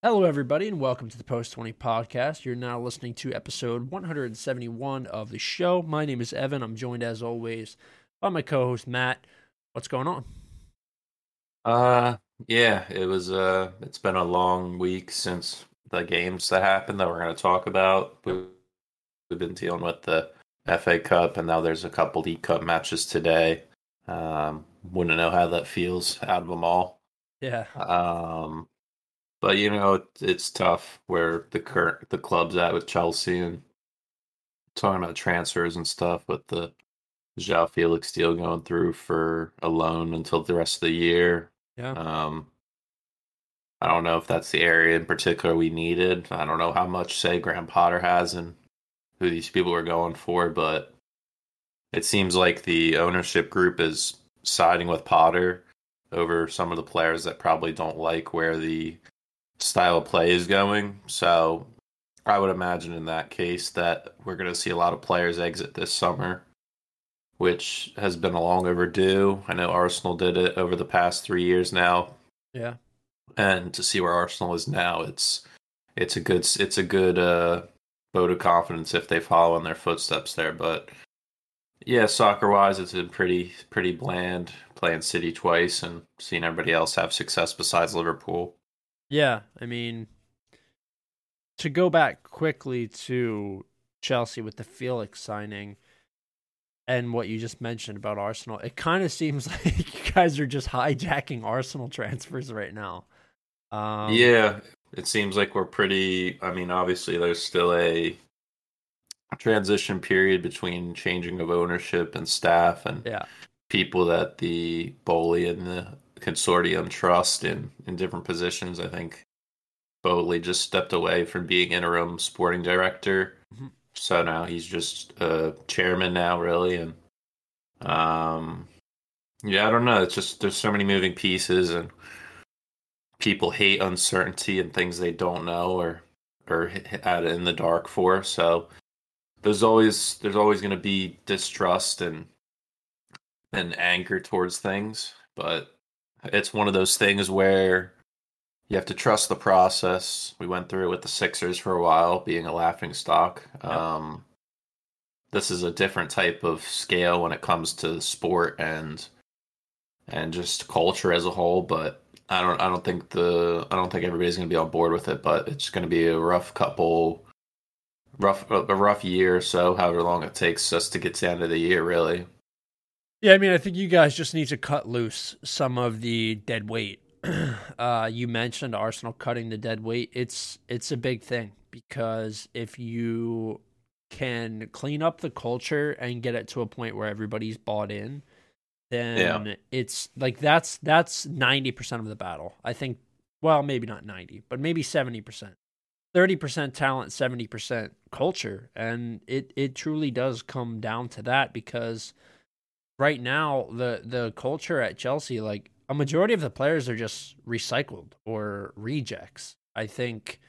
Hello, everybody, and welcome to the Post 20 podcast. You're now listening to episode 171 of the show. My name is Evan. I'm joined, as always, by my co host, Matt. What's going on? Uh, yeah, it was, uh, it's been a long week since the games that happened that we're going to talk about. We've, we've been dealing with the FA Cup, and now there's a couple League Cup matches today. Um, wouldn't know how that feels out of them all. Yeah. Um, but you know, it, it's tough where the current the club's at with Chelsea and talking about transfers and stuff with the João Felix deal going through for a loan until the rest of the year. Yeah. Um, I don't know if that's the area in particular we needed. I don't know how much say Graham Potter has and who these people are going for, but it seems like the ownership group is siding with Potter over some of the players that probably don't like where the style of play is going. So I would imagine in that case that we're going to see a lot of players exit this summer, which has been a long overdue. I know Arsenal did it over the past three years now, Yeah. and to see where Arsenal is now, it's it's a good it's a good uh, vote of confidence if they follow in their footsteps there. But yeah, soccer wise, it's been pretty pretty bland playing City twice and seeing everybody else have success besides Liverpool. Yeah. I mean, to go back quickly to Chelsea with the Felix signing and what you just mentioned about Arsenal, it kind of seems like you guys are just hijacking Arsenal transfers right now. Um, yeah, it seems like we're pretty. I mean, obviously, there's still a transition period between changing of ownership and staff and Yeah. people that the Boehly and the consortium trust in in different positions. I think Boehly just stepped away from being interim sporting director, Mhm. so now he's just a chairman now, really. And um, yeah, I don't know. It's just there's so many moving pieces, and people hate uncertainty and things they don't know or or out in the dark for. So there's always there's always going to be distrust and and anger towards things, but it's one of those things where you have to trust the process. We went through it with the Sixers for a while, being a laughing stock. Yep. Um, this is a different type of scale when it comes to sport and and just culture as a whole. But I don't I don't think the I don't think everybody's going to be on board with it. But it's going to be a rough couple, rough a rough year or so, however long it takes us to get to the end of the year, really. Yeah, I mean, I think you guys just need to cut loose some of the dead weight. uh, you mentioned Arsenal cutting the dead weight. It's it's a big thing because if you can clean up the culture and get it to a point where everybody's bought in, then it's like that's that's ninety percent of the battle. I think. Well, maybe not ninety, but maybe seventy percent. Thirty percent talent, seventy percent culture, and it it truly does come down to that because right now the the culture at Chelsea, like a majority of the players are just recycled or rejects. I think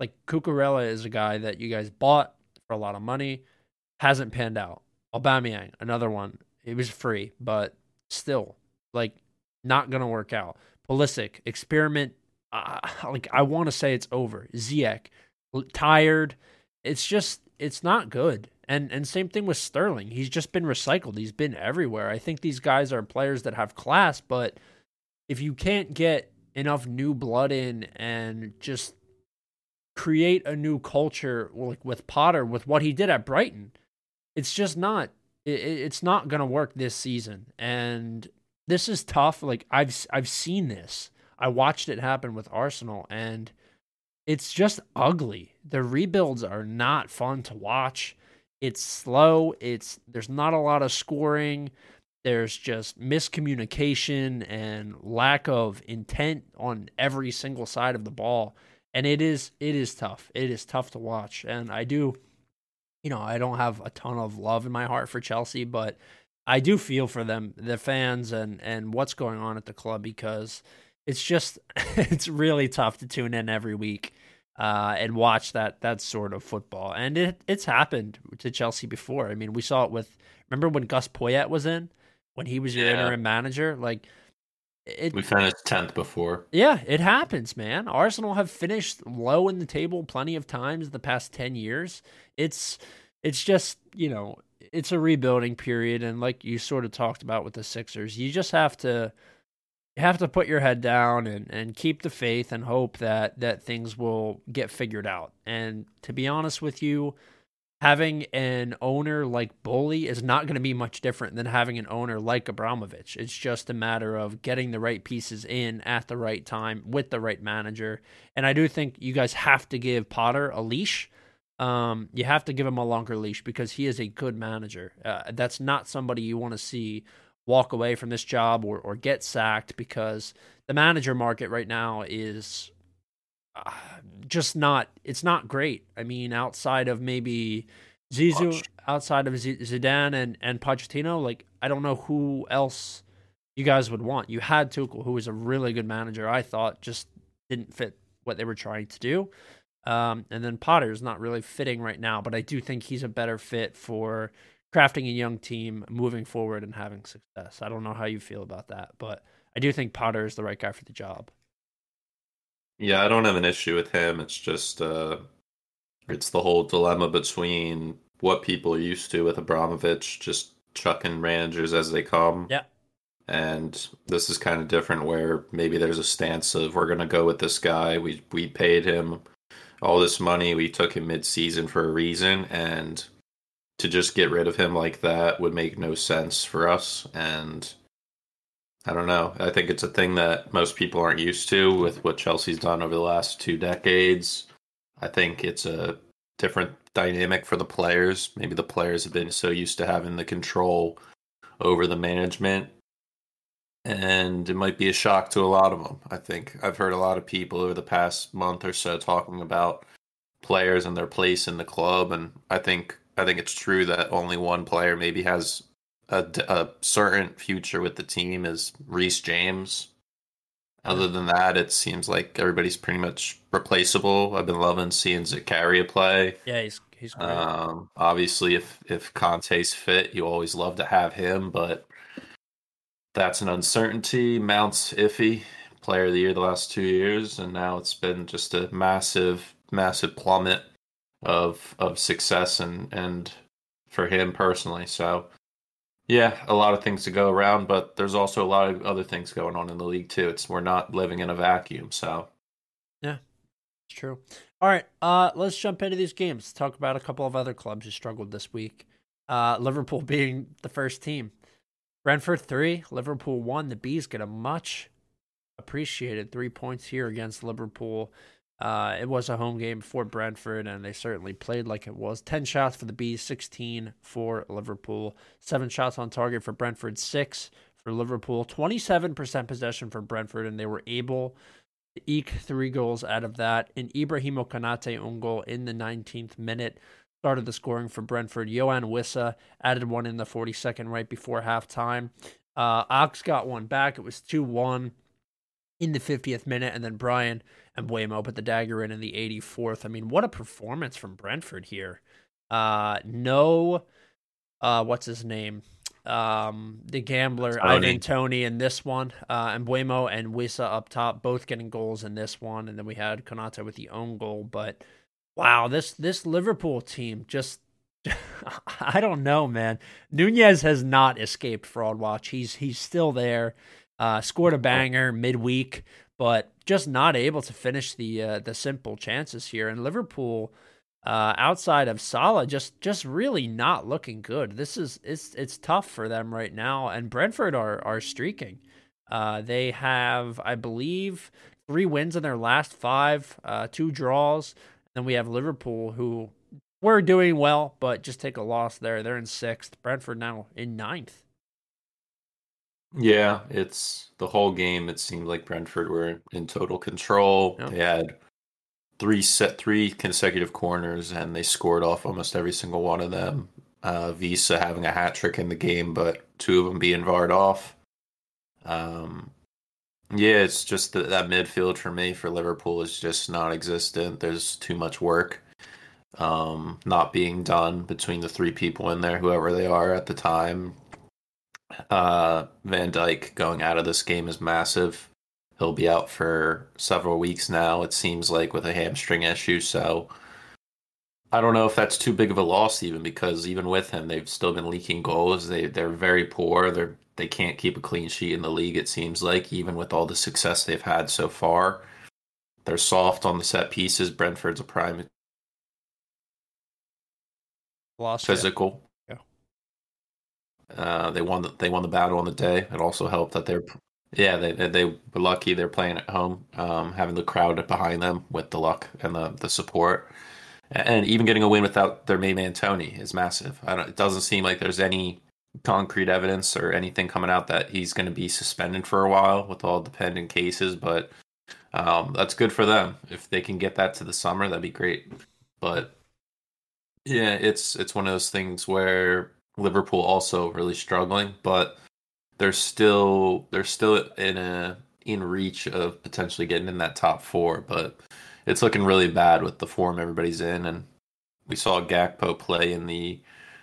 like Cucurella is a guy that you guys bought for a lot of money, hasn't panned out. Aubameyang, another one. It was free, but still, like, not gonna work out. Pulisic, experiment. Uh, like, I want to say it's over. Ziyech, tired. It's just, it's not good. And and same thing with Sterling. He's just been recycled. He's been everywhere. I think these guys are players that have class, but if you can't get enough new blood in and just create a new culture like with Potter with what he did at Brighton, it's just not it, it's not going to work this season. And this is tough. Like I've I've seen this. I watched it happen with Arsenal and it's just ugly. The rebuilds are not fun to watch. It's slow. It's there's not a lot of scoring. There's just miscommunication and lack of intent on every single side of the ball. And it is it is tough. It is tough to watch. And I do you know, I don't have a ton of love in my heart for Chelsea, but I do feel for them, the fans and and what's going on at the club because it's just it's really tough to tune in every week uh, and watch that that sort of football. And it it's happened to Chelsea before. I mean, we saw it with remember when Gus Poyet was in when he was your Yeah. interim manager. Like it, we finished tenth before. Yeah, it happens, man. Arsenal have finished low in the table plenty of times the past ten years. It's it's just you know it's a rebuilding period, and like you sort of talked about with the Sixers, you just have to you have to put your head down and, and keep the faith and hope that that things will get figured out. And to be honest with you, having an owner like Boehly is not going to be much different than having an owner like Abramovich. It's just a matter of getting the right pieces in at the right time with the right manager. And I do think you guys have to give Potter a leash. Um, you have to give him a longer leash because he is a good manager. Uh, that's not somebody you want to see walk away from this job or, or get sacked because the manager market right now is uh, just not it's not great. I mean, outside of maybe Zizou, outside of Z- Zidane and and Pochettino, like I don't know who else you guys would want. You had Tuchel, who was a really good manager. I thought just didn't fit what they were trying to do. Um, and then Potter is not really fitting right now, but I do think he's a better fit for crafting a young team, moving forward, and having success. I don't know how you feel about that, but I do think Potter is the right guy for the job. Yeah, I don't have an issue with him. It's just uh it's the whole dilemma between what people are used to with Abramovich, just chucking managers as they come. Yeah. And this is kind of different where maybe there's a stance of we're gonna go with this guy. We we paid him all this money, we took him mid season for a reason and to just get rid of him like that would make no sense for us and I don't know. I think it's a thing that most people aren't used to with what Chelsea's done over the last two decades. I think it's a different dynamic for the players. Maybe the players have been so used to having the control over the management. And it might be a shock to a lot of them. I think I've heard a lot of people over the past month or so talking about players and their place in the club. And I think I think it's true that only one player maybe has a, a certain future with the team is Reece James. Other than that, it seems like everybody's pretty much replaceable. I've been loving seeing Zakaria play. Yeah, he's he's great. Um, obviously, if if Kanté's fit, you always love to have him, but that's an uncertainty. Mount's iffy. Player of the year the last two years, and now it's been just a massive, massive plummet of of success and and for him personally. So yeah, a lot of things to go around, but there's also a lot of other things going on in the league too. It's we're not living in a vacuum, so yeah, it's true. All right, uh, let's jump into these games. Talk about a couple of other clubs who struggled this week. Uh, Liverpool being the first team. Brentford three, Liverpool one. The Bees get a much appreciated three points here against Liverpool. Uh, it was a home game for Brentford, and they certainly played like it was. 10 shots for the Bees, 16 for Liverpool. Seven shots on target for Brentford, six for Liverpool. 27% possession for Brentford, and they were able to eke three goals out of that. An Ibrahima Konate own goal in the 19th minute started the scoring for Brentford. Yoane Wissa added one in the 42nd right before halftime. Uh, Ox got one back. It was 2 1 in the 50th minute, and then Bryan Mbeumo put the dagger in in the 84th. I mean, what a performance from Brentford here. Uh, no, uh, what's his name? Um, the gambler Toney. Ivan Toney in this one, uh, and Mbeumo and Wissa up top, both getting goals in this one, and then we had Konate with the own goal. But wow, this this Liverpool team just I don't know, man. Nunez has not escaped fraud watch. He's he's still there. Uh, scored a banger midweek, but just not able to finish the uh, the simple chances here. And Liverpool, uh, outside of Salah, just just really not looking good. This is it's it's tough for them right now. And Brentford are are streaking. Uh, they have, I believe, three wins in their last five, uh, two draws. Then we have Liverpool, who were doing well, but just take a loss there. They're in sixth. Brentford now in ninth. Yeah, it's the whole game. It seemed like Brentford were in total control. They had three set three consecutive corners, and they scored off almost every single one of them. Uh, Wissa having a hat trick in the game, but two of them being varred off. Um, yeah, it's just that, that midfield for me for Liverpool is just non-existent. There's too much work um, not being done between the three people in there, whoever they are at the time Uh, Van Dijk going out of this game is massive. He'll be out for several weeks now, it seems like, with a hamstring issue. So I don't know if that's too big of a loss, even because even with him, they've still been leaking goals. They they're very poor. They're they can't keep a clean sheet in the league. It seems like even with all the success they've had so far, they're soft on the set pieces. Brentford's a prime Lost physical. Uh, they won. The, they won the battle on the day. It also helped that they're, yeah, they they were lucky. They're playing at home, um, having the crowd behind them with the luck and the the support, and even getting a win without their main man Toney is massive. It doesn't seem like there's any concrete evidence or anything coming out that he's going to be suspended for a while with all the pending cases, but um, that's good for them. If they can get that to the summer, that'd be great. But yeah, it's it's one of those things where Liverpool also really struggling, but they're still they're still in a in reach of potentially getting in that top four, but it's looking really bad with the form everybody's in and we saw Gakpo play in the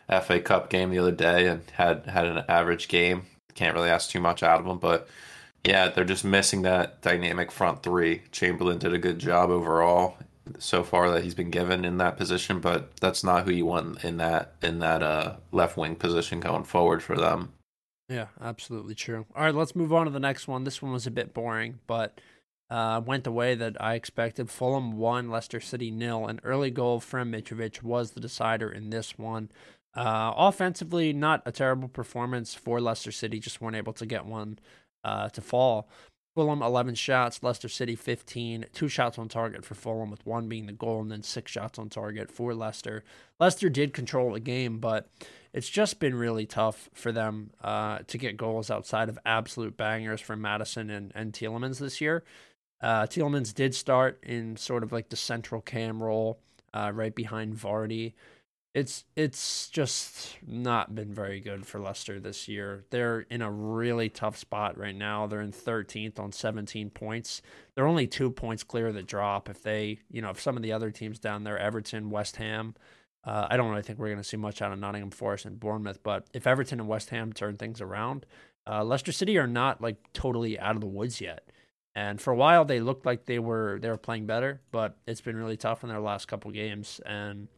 FA Cup game the other day and had had an average game. Can't really ask too much out of him, but yeah, they're just missing that dynamic front three. Chamberlain did a good job overall so far that he's been given in that position, but that's not who you want in that in that uh, left wing position going forward for them. Yeah, absolutely true. All right, let's move on to the next one. This one was a bit boring, but uh, went the way that I expected. Fulham won, Leicester City nil. An early goal from Mitrovic was the decider in this one. Uh, offensively, not a terrible performance for Leicester City. Just weren't able to get one uh, to fall. Fulham 11 shots, Leicester City 15. Two shots on target for Fulham, with one being the goal, and then six shots on target for Leicester. Leicester did control the game, but it's just been really tough for them uh, to get goals outside of absolute bangers from Maddison and, and Tielemans this year. Uh, Tielemans did start in sort of like the central cam role, uh, right behind Vardy it's it's just not been very good for Leicester this year. They're in a really tough spot right now. They're in 13th on 17 points. They're only two points clear of the drop. If they, you know, if some of the other teams down there, Everton, West Ham, uh, I don't really think we're going to see much out of Nottingham Forest and Bournemouth. But if Everton and West Ham turn things around, uh, Leicester City are not like totally out of the woods yet. And for a while, they looked like they were they were playing better, but it's been really tough in their last couple games and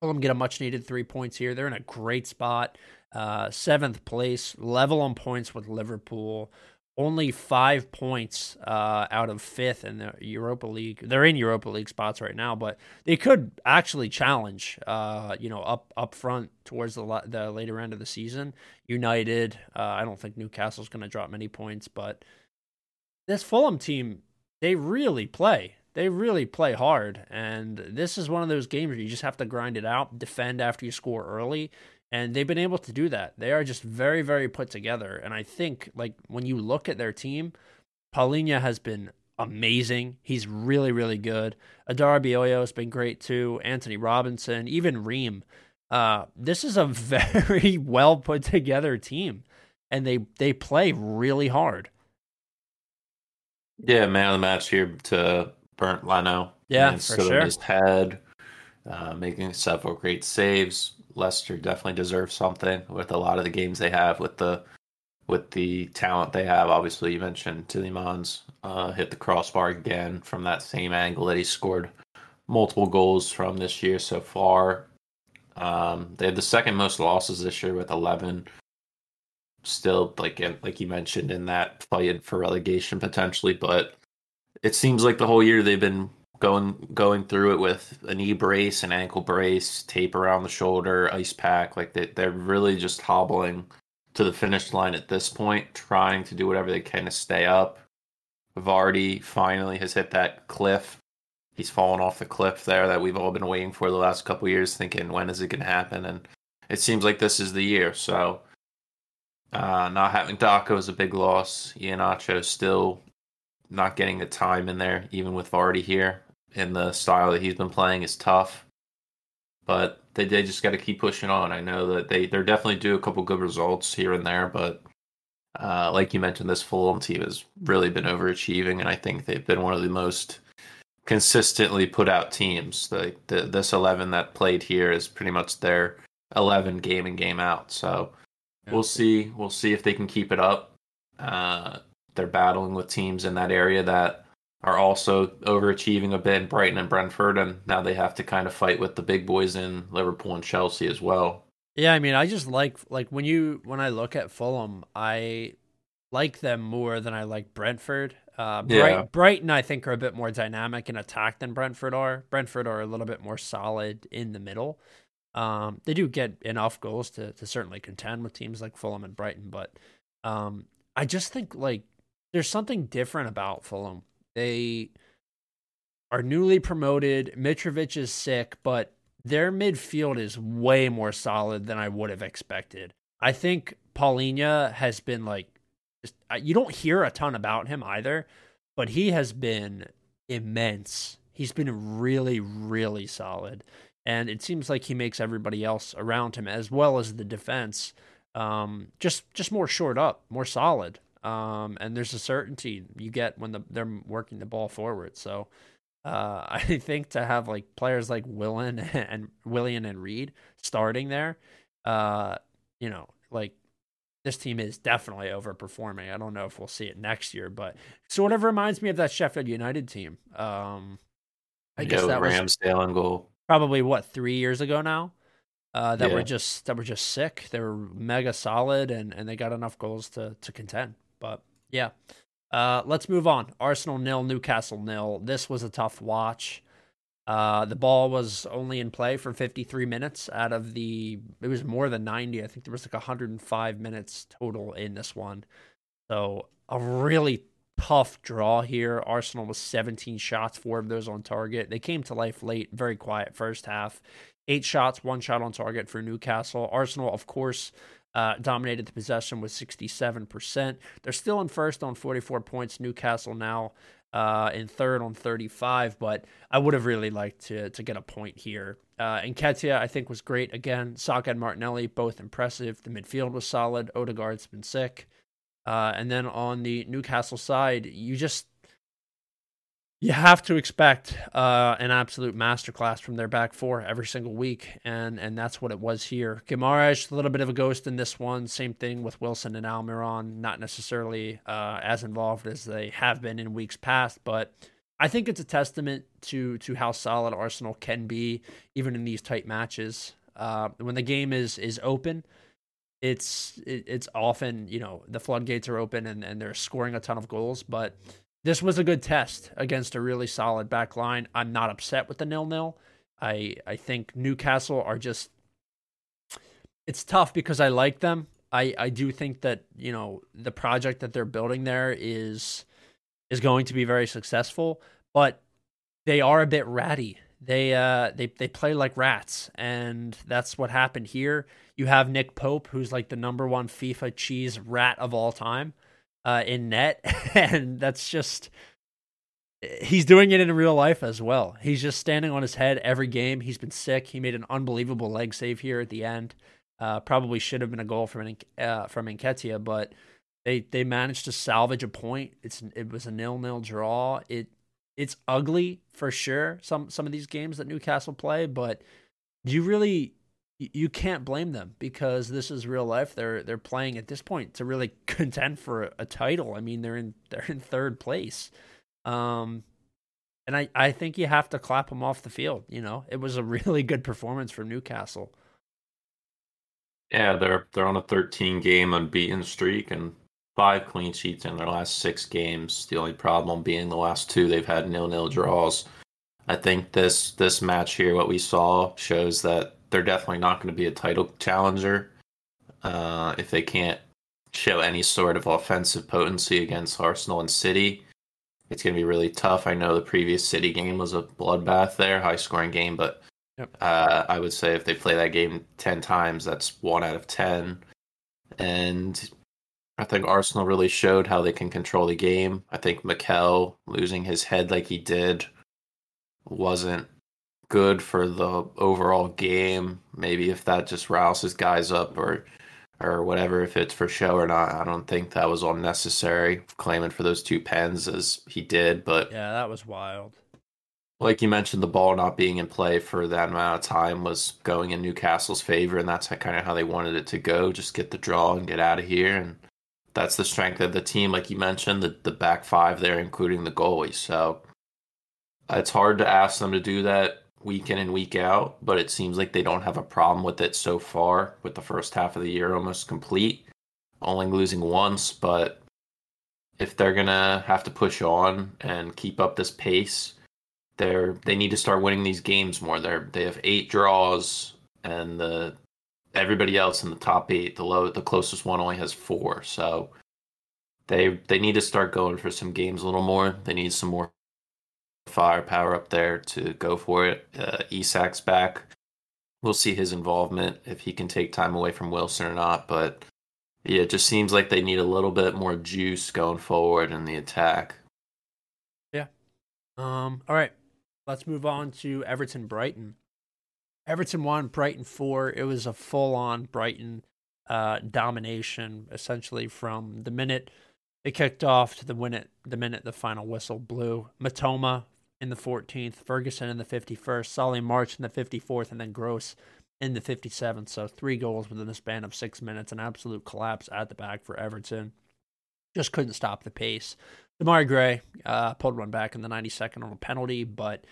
Fulham get a much needed three points here. They're in a great spot. Uh, seventh place, level on points with Liverpool. Only five points uh, out of fifth in the Europa League. They're in Europa League spots right now, but they could actually challenge. Uh, you know, up up front towards the the later end of the season. United. Uh, I don't think Newcastle's going to drop many points, but this Fulham team, they really play they really play hard. And this is one of those games where you just have to grind it out, defend after you score early. And they've been able to do that. They are just very, very put together. And I think, like, when you look at their team, Palhinha has been amazing. He's really, really good. Adarabioyo has been great too. Antonee Robinson, even Ream. Uh, this is a very well put together team, and they they play really hard. Yeah, man of the match here to Bernd Leno. Yeah, for sure. his head, uh, making several great saves. Leicester definitely deserves something with a lot of the games they have with the with the talent they have. Obviously, you mentioned Tielemans uh, hit the crossbar again from that same angle that he scored multiple goals from this year so far. Um, they had the second most losses this year with 11. Still, like like you mentioned, in that fight for relegation potentially, but it seems like the whole year they've been going going through it with a knee brace, an ankle brace, tape around the shoulder, ice pack. Like they they're really just hobbling to the finish line at this point, trying to do whatever they can to stay up. Vardy finally has hit that cliff. He's fallen off the cliff there that we've all been waiting for the last couple years, thinking when is it going to happen? And it seems like this is the year. So, uh, not having Daka is a big loss. Iheanacho still not getting the time in there, even with Vardy here, and the style that he's been playing is tough. But they they just got to keep pushing on. I know that they they're definitely do a couple good results here and there, but uh, like you mentioned, this Fulham team has really been overachieving, and I think they've been one of the most consistently put out teams. The this eleven that played here is pretty much their eleven game in game out. So yeah. we'll see. We'll see if they can keep it up. Uh, they're battling with teams in that area that are also overachieving a bit, in Brighton and Brentford, and now they have to kind of fight with the big boys in Liverpool and Chelsea as well. Yeah, I mean, I just like like when you when I look at Fulham, I like them more than I like Brentford. Uh, Bright, yeah. Brighton, I think, are a bit more dynamic in attack than Brentford are. Brentford are a little bit more solid in the middle. Um, they do get enough goals to to certainly contend with teams like Fulham and Brighton, but um, I just think like there's something different about Fulham. They are newly promoted. Mitrovic is sick, but their midfield is way more solid than I would have expected. I think Palhinha has been like, just, you don't hear a ton about him either, but he has been immense. He's been really, really solid. And it seems like he makes everybody else around him, as well as the defense, um, just just more short up, more solid. Um, and there's a certainty you get when the, they're working the ball forward. So uh, I think to have like players like Willian and Willian and Reed starting there, uh, you know, like this team is definitely overperforming. I don't know if we'll see it next year, but sort of reminds me of that Sheffield United team. Um, I guess that Ramsdale was goal. Probably what three years ago now. Uh, that yeah. were just that were just sick. They were mega solid, and and they got enough goals to to contend. But yeah, uh, let's move on. Arsenal nil, Newcastle nil. This was a tough watch. Uh, the ball was only in play for 53 minutes out of the. It was more than 90. I think there was like 105 minutes total in this one. So a really tough draw here. Arsenal was 17 shots, four of those on target. They came to life late, very quiet first half. Eight shots, one shot on target for Newcastle. Arsenal, of course, uh, dominated the possession with 67%. They're still in first on 44 points. Newcastle now uh, in third on 35, but I would have really liked to to get a point here. Uh, Nketiah, I think, was great. Again, Saka and Martinelli, both impressive. The midfield was solid. Odegaard's been sick. Uh, and then on the Newcastle side, you just you have to expect uh, an absolute masterclass from their back four every single week, and and that's what it was here. Guimaraes, a little bit of a ghost in this one. Same thing with Wilson and Almiron, not necessarily uh, as involved as they have been in weeks past, but I think it's a testament to to how solid Arsenal can be, even in these tight matches. Uh, when the game is is open, it's it, it's often you know the floodgates are open and and they're scoring a ton of goals, but this was a good test against a really solid back line. I'm not upset with the nil nil. I I think Newcastle are just it's tough because I like them. I I do think that, you know, the project that they're building there is is going to be very successful, but they are a bit ratty. They uh they they play like rats and that's what happened here. You have Nick Pope who's like the number 1 FIFA cheese rat of all time uh, in net, and that's just he's doing it in real life as well. He's just standing on his head every game. He's been sick. He made an unbelievable leg save here at the end. Uh, probably should have been a goal from uh, from Nketiah, but they they managed to salvage a point. It's it was a nil nil draw. It it's ugly for sure. Some some of these games that Newcastle play, but do you really you can't blame them because this is real life. They're they're playing at this point to really contend for a, title. I mean, they're in they're in third place, um, and I I think you have to clap them off the field. You know, it was a really good performance from Newcastle. Yeah, they're they're on a 13 game unbeaten streak and five clean sheets in their last six games. The only problem being the last two they've had nil nil draws. I think this this match here, what we saw, shows that they're definitely not going to be a title challenger uh, if they can't show any sort of offensive potency against Arsenal and City. It's going to be really tough. I know the previous City game was a bloodbath there, high scoring game, but yep. uh, I would say if they play that game 10 times, that's one out of 10. And I think Arsenal really showed how they can control the game. I think Mikel losing his head like he did wasn't good for the overall game. Maybe if that just rouses guys up or or whatever, if it's for show or not. I don't think that was unnecessary claiming for those two pens as he did, but yeah, that was wild. like you mentioned, the ball not being in play for that amount of time was going in Newcastle's favor, and that's kind of how they wanted it to go. Just get the draw and get out of here, and that's the strength of the team. Like you mentioned, the the back five there, including the goalie. So it's hard to ask them to do that week in and week out, but it seems like they don't have a problem with it so far. With the first half of the year almost complete, only losing once, but if they're gonna have to push on and keep up this pace they're they need to start winning these games more. They're they have eight draws, and the everybody else in the top eight, the low the closest one only has four. So they they need to start going for some games a little more. They need some more firepower up there to go for it. Uh, Isak's back. We'll see his involvement if he can take time away from Wilson or not. But yeah, it just seems like they need a little bit more juice going forward in the attack. Yeah. Um. All right. Let's move on to Everton Brighton. Everton won, Brighton four. It was a full on Brighton uh, domination, essentially from the minute it kicked off to the minute the minute the final whistle blew. Mitoma in the 14th, Ferguson in the 51st, Solly March in the 54th, and then Gross in the 57th. So three goals within the span of six minutes. An absolute collapse at the back for Everton. Just couldn't stop the pace. Demarai Gray uh, pulled one back in the 92nd on a penalty, but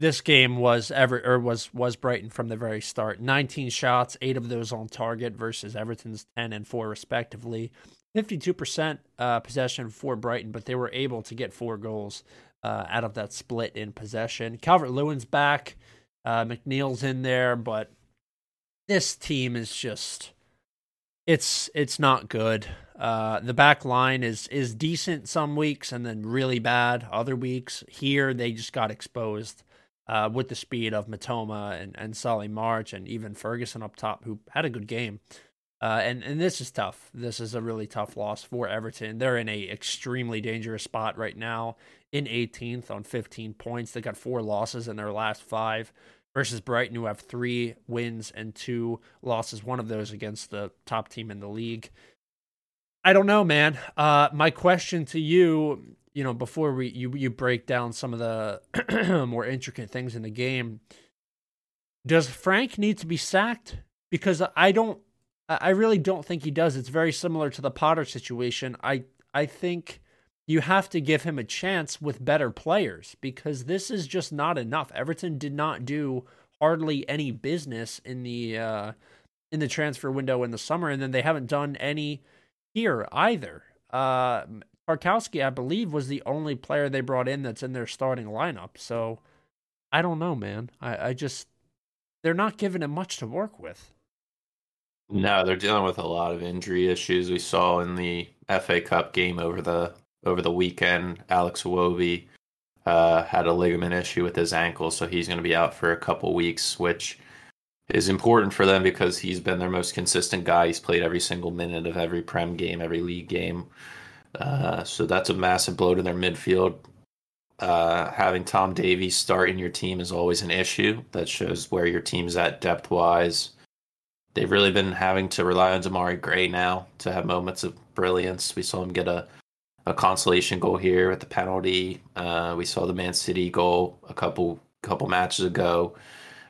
this game was ever or was was Brighton from the very start. 19 shots, eight of those on target versus Everton's 10 and four respectively. 52% uh, possession for Brighton, but they were able to get four goals uh, out of that split in possession. Calvert Lewin's back, uh, McNeil's in there, but this team is just it's it's not good. Uh, the back line is is decent some weeks and then really bad other weeks. Here they just got exposed uh, with the speed of Mitoma and and Solly March and even Ferguson up top, who had a good game. Uh, and and this is tough. This is a really tough loss for Everton. They're in a extremely dangerous spot right now, in 18th on 15 points. They got four losses in their last five versus Brighton, who have three wins and two losses. One of those against the top team in the league. I don't know, man. Uh, my question to you, you know, before we you you break down some of the more intricate things in the game, does Frank need to be sacked? Because I don't, I really don't think he does. It's very similar to the Potter situation. I I think you have to give him a chance with better players because this is just not enough. Everton did not do hardly any business in the uh, in the transfer window in the summer, and then they haven't done any here either. Uh, Tarkowski, I believe, was the only player they brought in that's in their starting lineup. So I don't know, man. I, I just they're not giving him much to work with. No, they're dealing with a lot of injury issues. We saw in the FA Cup game over the over the weekend. Alex Iwobi uh, had a ligament issue with his ankle, so he's going to be out for a couple weeks, which is important for them because he's been their most consistent guy. He's played every single minute of every Prem game, every league game. Uh, so that's a massive blow to their midfield. Uh, having Tom Davies start in your team is always an issue. That shows where your team's at depth wise. They've really been having to rely on Demarai Gray now to have moments of brilliance. We saw him get a, a consolation goal here with the penalty. Uh, we saw the Man City goal a couple couple matches ago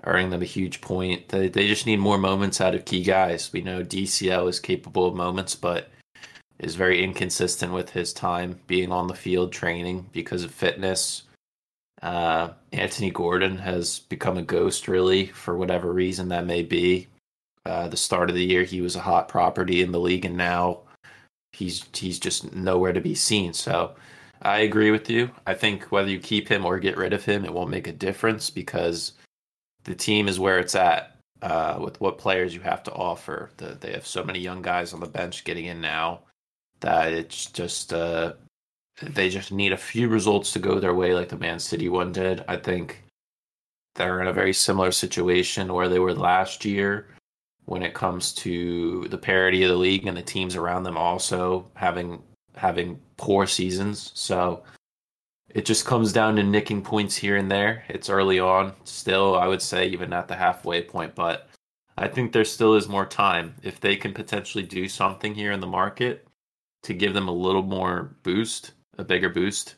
earning them a huge point. They, they just need more moments out of key guys. We know DCL is capable of moments, but is very inconsistent with his time being on the field training because of fitness. Uh, Anthony Gordon has become a ghost, really, for whatever reason that may be. Uh, the start of the year, he was a hot property in the league, and now he's he's just nowhere to be seen. So, I agree with you. I think whether you keep him or get rid of him, it won't make a difference because the team is where it's at uh, with what players you have to offer. The, they have so many young guys on the bench getting in now that it's just uh, they just need a few results to go their way, like the Man City one did. I think they're in a very similar situation where they were last year when it comes to the parity of the league and the teams around them also having having poor seasons. So it just comes down to nicking points here and there. It's early on, still, I would say, even at the halfway point, but I think there still is more time. If they can potentially do something here in the market to give them a little more boost, a bigger boost,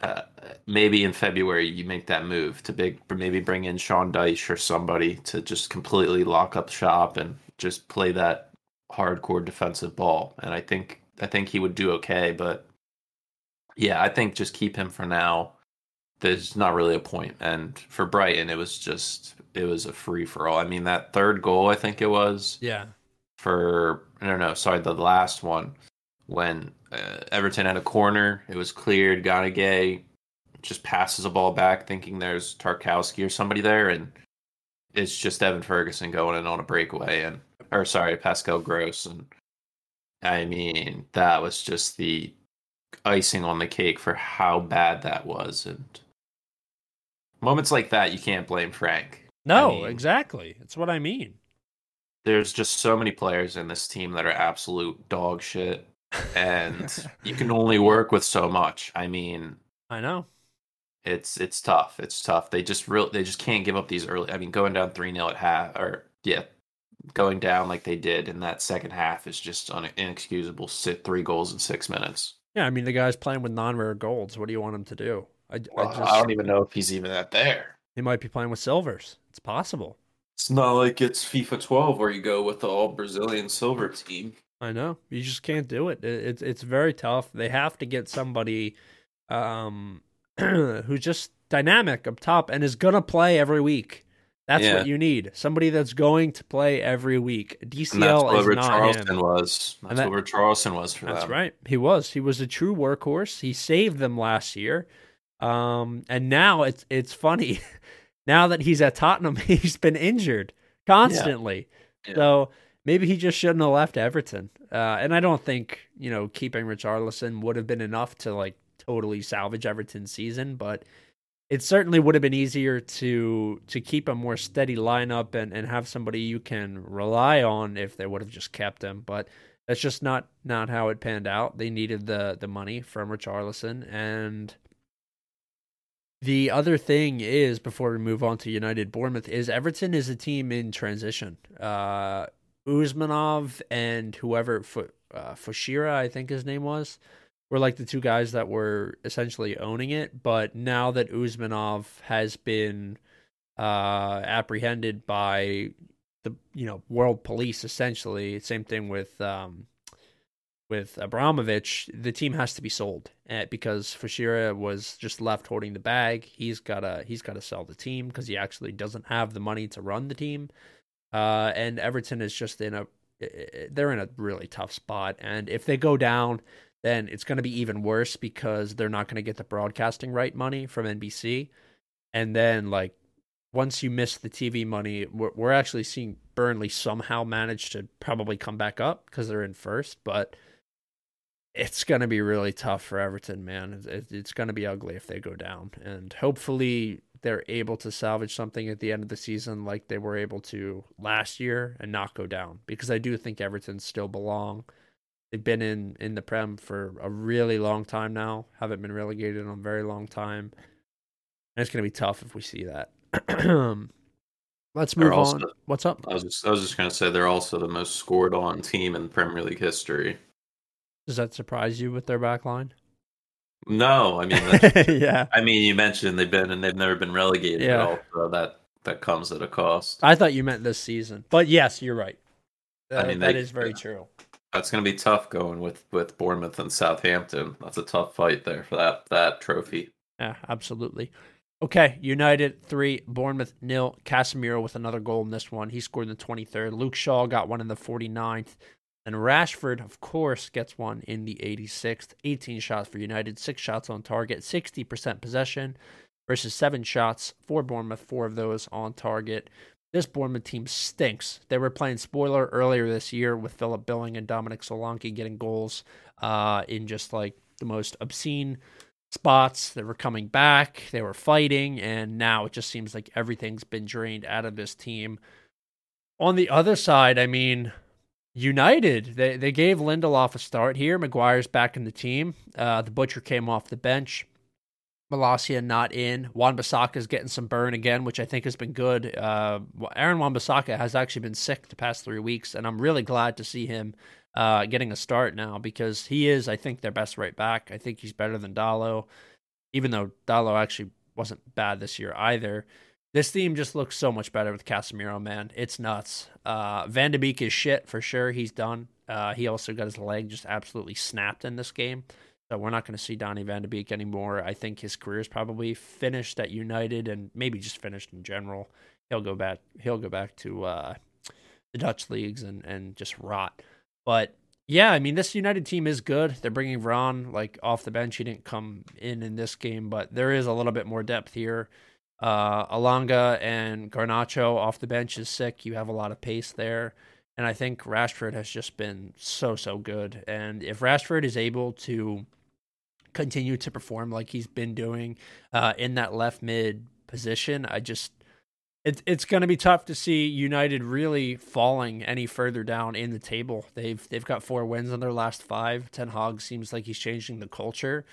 uh, maybe in February you make that move to big, maybe bring in Sean Dyche or somebody to just completely lock up shop and just play that hardcore defensive ball. And I think I think he would do okay, but yeah, I think just keep him for now. There's not really a point. And for Brighton, it was just it was a free for all. I mean, that third goal, I think it was. Yeah. For I don't know, sorry, the last one when uh, Everton had a corner, it was cleared. Gueye just passes a ball back, thinking there's Tarkowski or somebody there, and it's just Evan Ferguson going in on a breakaway, and or sorry, Pascal Gross, and I mean that was just the icing on the cake for how bad that was, and moments like that you can't blame Frank. No, I mean, exactly. It's what I mean. There's just so many players in this team that are absolute dog shit and you can only work with so much. I mean, I know it's it's tough. It's tough. They just real they just can't give up these early. I mean, going down three 0 at half, or yeah, going down like they did in that second half is just un- inexcusable. Sit three goals in six minutes. Yeah, I mean the guy's playing with non-rare golds. What do you want him to do? I, well, I, just, I don't even know if he's even that there. He might be playing with silvers. It's possible. It's not like it's FIFA 12 where you go with the all Brazilian silver team. I know you just can't do it. It's it's very tough. They have to get somebody um, who's just dynamic up top and is gonna play every week. That's yeah. what you need. Somebody that's going to play every week. DCL and that's what is not Charleston him. was. That's that, what Richarlison was for that's them. right. He was. He was a true workhorse. He saved them last year. Um, and now it's it's funny. now that he's at Tottenham, he's been injured constantly. Yeah. Yeah. So maybe he just shouldn't have left Everton. Uh, and I don't think you know keeping Richarlison would have been enough to like totally salvage Everton's season, but it certainly would have been easier to to keep a more steady lineup and, and have somebody you can rely on if they would have just kept him. But that's just not not how it panned out. They needed the the money from Richarlison and. The other thing is, before we move on to United Bournemouth, is Everton is a team in transition. Uh, Usmanov and whoever uh, Fushira, I think his name was, were like the two guys that were essentially owning it. But now that Usmanov has been uh, apprehended by the you know world police, essentially, same thing with um, with Abramovich, the team has to be sold uh, because Fushira was just left holding the bag. He's gotta he's gotta sell the team because he actually doesn't have the money to run the team. Uh, and Everton is just in a they're in a really tough spot. And if they go down, then it's going to be even worse because they're not going to get the broadcasting right money from NBC. And then, like, once you miss the TV money, we're, we're actually seeing Burnley somehow manage to probably come back up because they're in first. But it's going to be really tough for Everton, man. It's, it's going to be ugly if they go down. And hopefully, they're able to salvage something at the end of the season like they were able to last year and not go down because I do think Everton still belong. They've been in in the Prem for a really long time now. Haven't been relegated in a very long time. And it's going to be tough if we see that. Let's move also, on. What's up? I was just, I was just going to say they're also the most scored on team in Premier League history. Does that surprise you with their back line? No, I mean, yeah. I mean, you mentioned they've been and they've never been relegated yeah. at all, so that that comes at a cost. I thought you meant this season, but yes, you're right. Uh, I mean, that they, is very yeah. true. That's going to be tough going with with Bournemouth and Southampton. That's a tough fight there for that that trophy. Yeah, absolutely. Okay, United three, Bournemouth nil. Casemiro with another goal in this one. He scored in the 23rd. Luke Shaw got one in the 49th. And Rashford, of course, gets one in the 86th. 18 shots for United, six shots on target, 60% possession versus seven shots for Bournemouth, four of those on target. This Bournemouth team stinks. They were playing spoiler earlier this year with Philip Billing and Dominic Solanke getting goals uh, in just like the most obscene spots. They were coming back, they were fighting, and now it just seems like everything's been drained out of this team. On the other side, I mean, United, they they gave Lindelof a start here. Maguire's back in the team. Uh, the Butcher came off the bench. Malacia not in. Wan-Bissaka is getting some burn again, which I think has been good. Uh, Aaron Wan-Bissaka has actually been sick the past three weeks, and I'm really glad to see him uh, getting a start now because he is, I think, their best right back. I think he's better than Dalot. even though Dalot actually wasn't bad this year either. This team just looks so much better with Casemiro, man. It's nuts. Uh, Van de Beek is shit for sure. He's done. Uh, he also got his leg just absolutely snapped in this game. So we're not going to see Donny Van de Beek anymore. I think his career is probably finished at United and maybe just finished in general. He'll go back. He'll go back to uh, the Dutch leagues and and just rot. But yeah, I mean this United team is good. They're bringing Ron like off the bench. He didn't come in in this game, but there is a little bit more depth here. Uh, Elanga and Garnacho off the bench is sick. You have a lot of pace there. And I think Rashford has just been so, so good. And if Rashford is able to continue to perform like he's been doing uh, in that left mid position, I just it's it's going to be tough to see United really falling any further down in the table. They've they've got four wins in their last five. Ten Hag seems like he's changing the culture,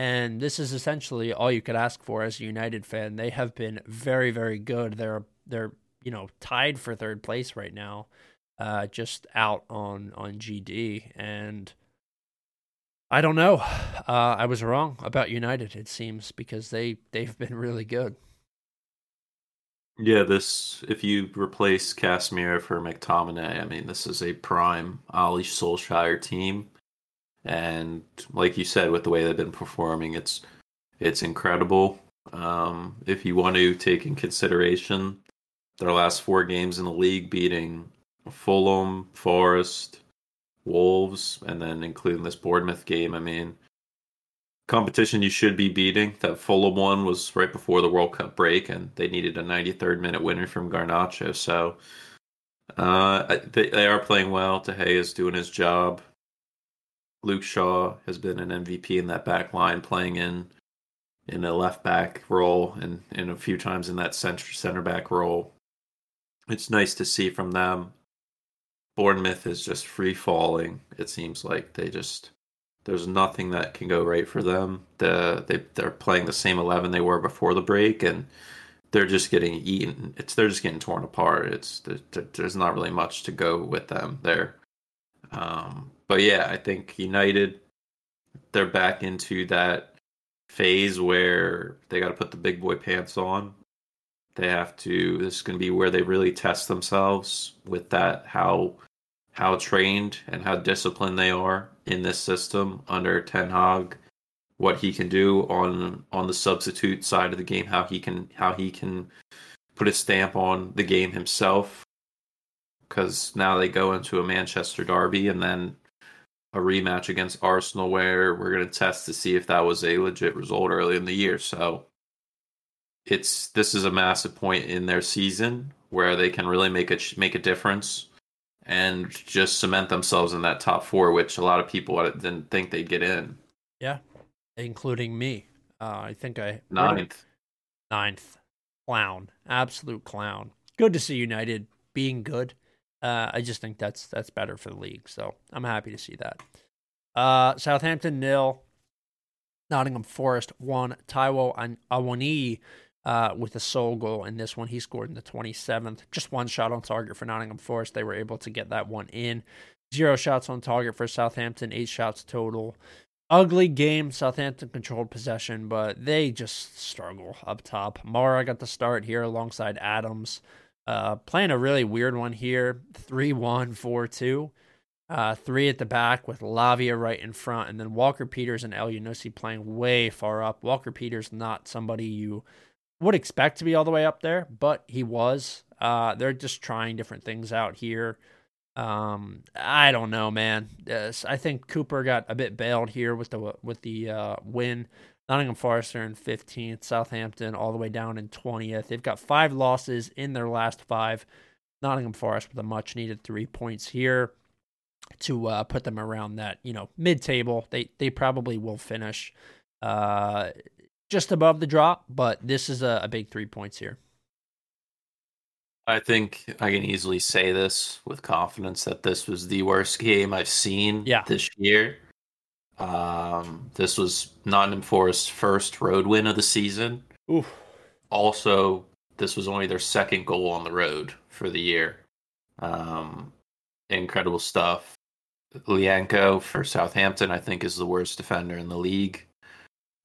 and this is essentially all you could ask for as a United fan. They have been very very good. They're they're you know tied for third place right now, uh, just out on on GD and. I don't know. Uh, I was wrong about United. It seems because they they've been really good. Yeah, this if you replace Casemiro for McTominay, I mean, this is a prime Ole Solskjaer team, and like you said, with the way they've been performing, it's it's incredible. Um, if you want to take in consideration their last four games in the league, beating Fulham, Forest, Wolves, and then including this Bournemouth game, I mean, competition you should be beating. That Fulham one was right before the World Cup break, and they needed a 93rd minute winner from Garnacho. So uh, they, they are playing well. De Gea is doing his job. Luke Shaw has been an MVP in that back line, playing in in a left back role and, and a few times in that center center back role. It's nice to see from them. Bournemouth is just free falling. It seems like they just there's nothing that can go right for them. The they they're playing the same eleven they were before the break, and they're just getting eaten. It's they're just getting torn apart. It's there's not really much to go with them there. Um, but yeah, I think United they're back into that phase where they got to put the big boy pants on. They have to. This is going to be where they really test themselves with that how how trained and how disciplined they are in this system under Ten Hag, what he can do on on the substitute side of the game, how he can how he can put a stamp on the game himself. Because now they go into a Manchester derby and then a rematch against Arsenal, where we're going to test to see if that was a legit result early in the year. So it's this is a massive point in their season where they can really make a make a difference and just cement themselves in that top four, which a lot of people didn't think they'd get in. Yeah, including me. Uh, I think I ninth. Ninth, clown, absolute clown. Good to see United being good. Uh, I just think that's that's better for the league, so I'm happy to see that. Uh, Southampton nil, Nottingham Forest one. Taiwo Awoniyi uh, with a sole goal in this one. He scored in the 27th. Just one shot on target for Nottingham Forest. They were able to get that one in. Zero shots on target for Southampton, eight shots total. Ugly game. Southampton controlled possession, but they just struggle up top. Mara got the start here alongside Adams. Uh, playing a really weird one here 3 1 4 2. Uh, three at the back with Lavia right in front, and then Walker Peters and Elyounoussi playing way far up. Walker Peters not somebody you would expect to be all the way up there, but he was. Uh, they're just trying different things out here. Um, I don't know, man. I think Cooper got a bit bailed here with the with the uh, win. Nottingham Forest are in 15th, Southampton all the way down in 20th. They've got five losses in their last five. Nottingham Forest with a much needed three points here to uh, put them around that you know mid table. They they probably will finish uh, just above the drop, but this is a, a big three points here. I think I can easily say this with confidence that this was the worst game I've seen yeah. this year. Um, this was Nottingham Forest's first road win of the season. Oof. Also, this was only their second goal on the road for the year. Um, incredible stuff. Lyanco for Southampton, I think, is the worst defender in the league.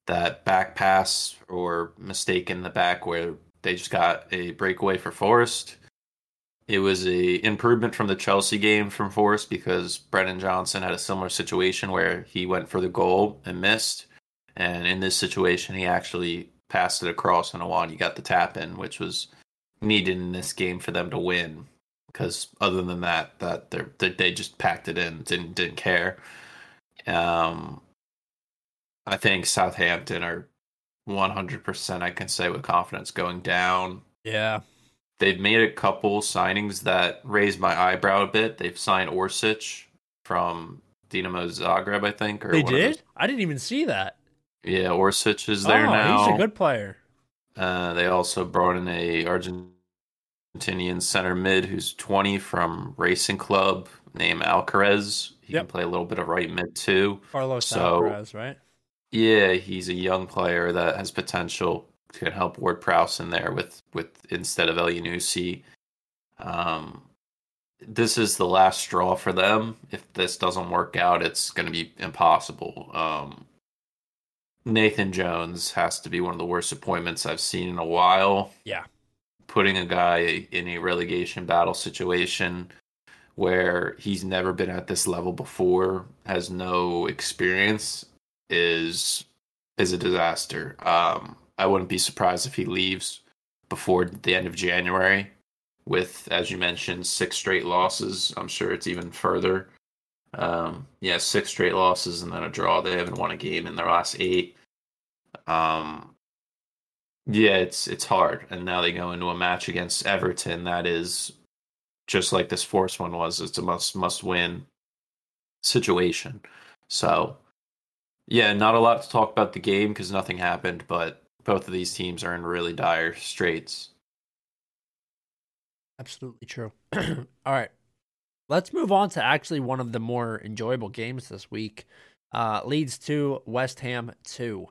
that back pass or mistake in the back where they just got a breakaway for Forest. It was a improvement from the Chelsea game from Forest because Brennan Johnson had a similar situation where he went for the goal and missed. And in this situation, he actually passed it across and one. You got the tap in, which was needed in this game for them to win. Because other than that, that they they just packed it in, didn't didn't care. Um, I think Southampton are 100%. I can say with confidence going down. Yeah, they've made a couple signings that raised my eyebrow a bit. They've signed Orsic from Dinamo Zagreb, I think. Or they did. I didn't even see that. Yeah, Orsic is there oh, now. He's a good player. Uh, they also brought in a Argentinian center mid who's 20 from Racing Club named Alcaraz. He yep. can play a little bit of right mid too. Carlos so, Alcaraz, right? Yeah, he's a young player that has potential can help Ward Prowse in there with with instead of Elyounoussi. Um, this is the last straw for them. If this doesn't work out, it's going to be impossible. Um, Nathan Jones has to be one of the worst appointments I've seen in a while. Yeah. Putting a guy in a relegation battle situation where he's never been at this level before, has no experience, is is a disaster. Um, I wouldn't be surprised if he leaves before the end of January with, as you mentioned, six straight losses. I'm sure it's even further. Um, yeah, six straight losses and then a draw. They haven't won a game in their last eight. Um, yeah, it's it's hard. And now they go into a match against Everton that is just like this Forest one was. It's a must must win situation. So yeah, not a lot to talk about the game because nothing happened, but both of these teams are in really dire straits. Absolutely true. All right. Let's move on to actually one of the more enjoyable games this week. Uh, Leeds 2, West Ham 2.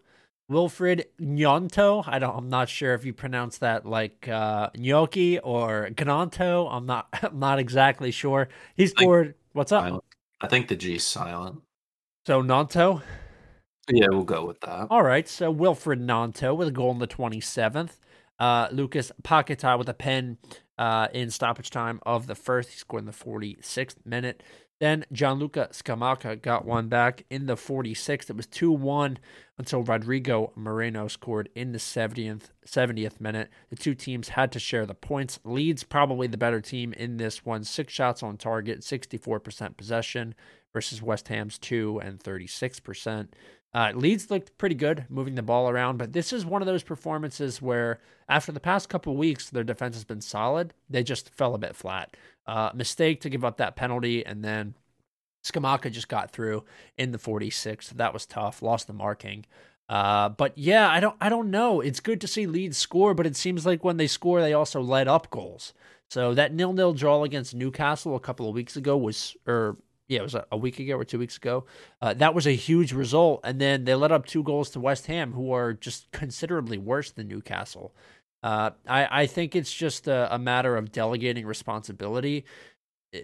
Wilfried Gnonto, I don't I'm not sure if you pronounce that like uh gnocchi or gnonto. I'm not I'm not exactly sure. He scored what's up? I think the G's silent. So Gnonto? Yeah, we'll go with that. All right. So Wilfried Gnonto with a goal in the 27th. Uh, Lucas Paquetá with a pen uh, in stoppage time of the first. He scored in the 46th minute. Then Gianluca Scamacca got one back in the 46th. It was 2 1 until Rodrigo Moreno scored in the 70th, 70th minute. The two teams had to share the points. Leeds, probably the better team in this one. Six shots on target, 64% possession versus West Ham's 2 and 36%. Uh, Leeds looked pretty good moving the ball around, but this is one of those performances where, after the past couple weeks, their defense has been solid. They just fell a bit flat. Uh, mistake to give up that penalty, and then Scamacca just got through in the 46th. That was tough. Lost the marking. Uh, but yeah, I don't, I don't know. It's good to see Leeds score, but it seems like when they score, they also let up goals. So that nil-nil draw against Newcastle a couple of weeks ago was, or yeah, it was a, week ago or two weeks ago. Uh, that was a huge result. And then they let up two goals to West Ham, who are just considerably worse than Newcastle. Uh, I, I think it's just a, a, matter of delegating responsibility.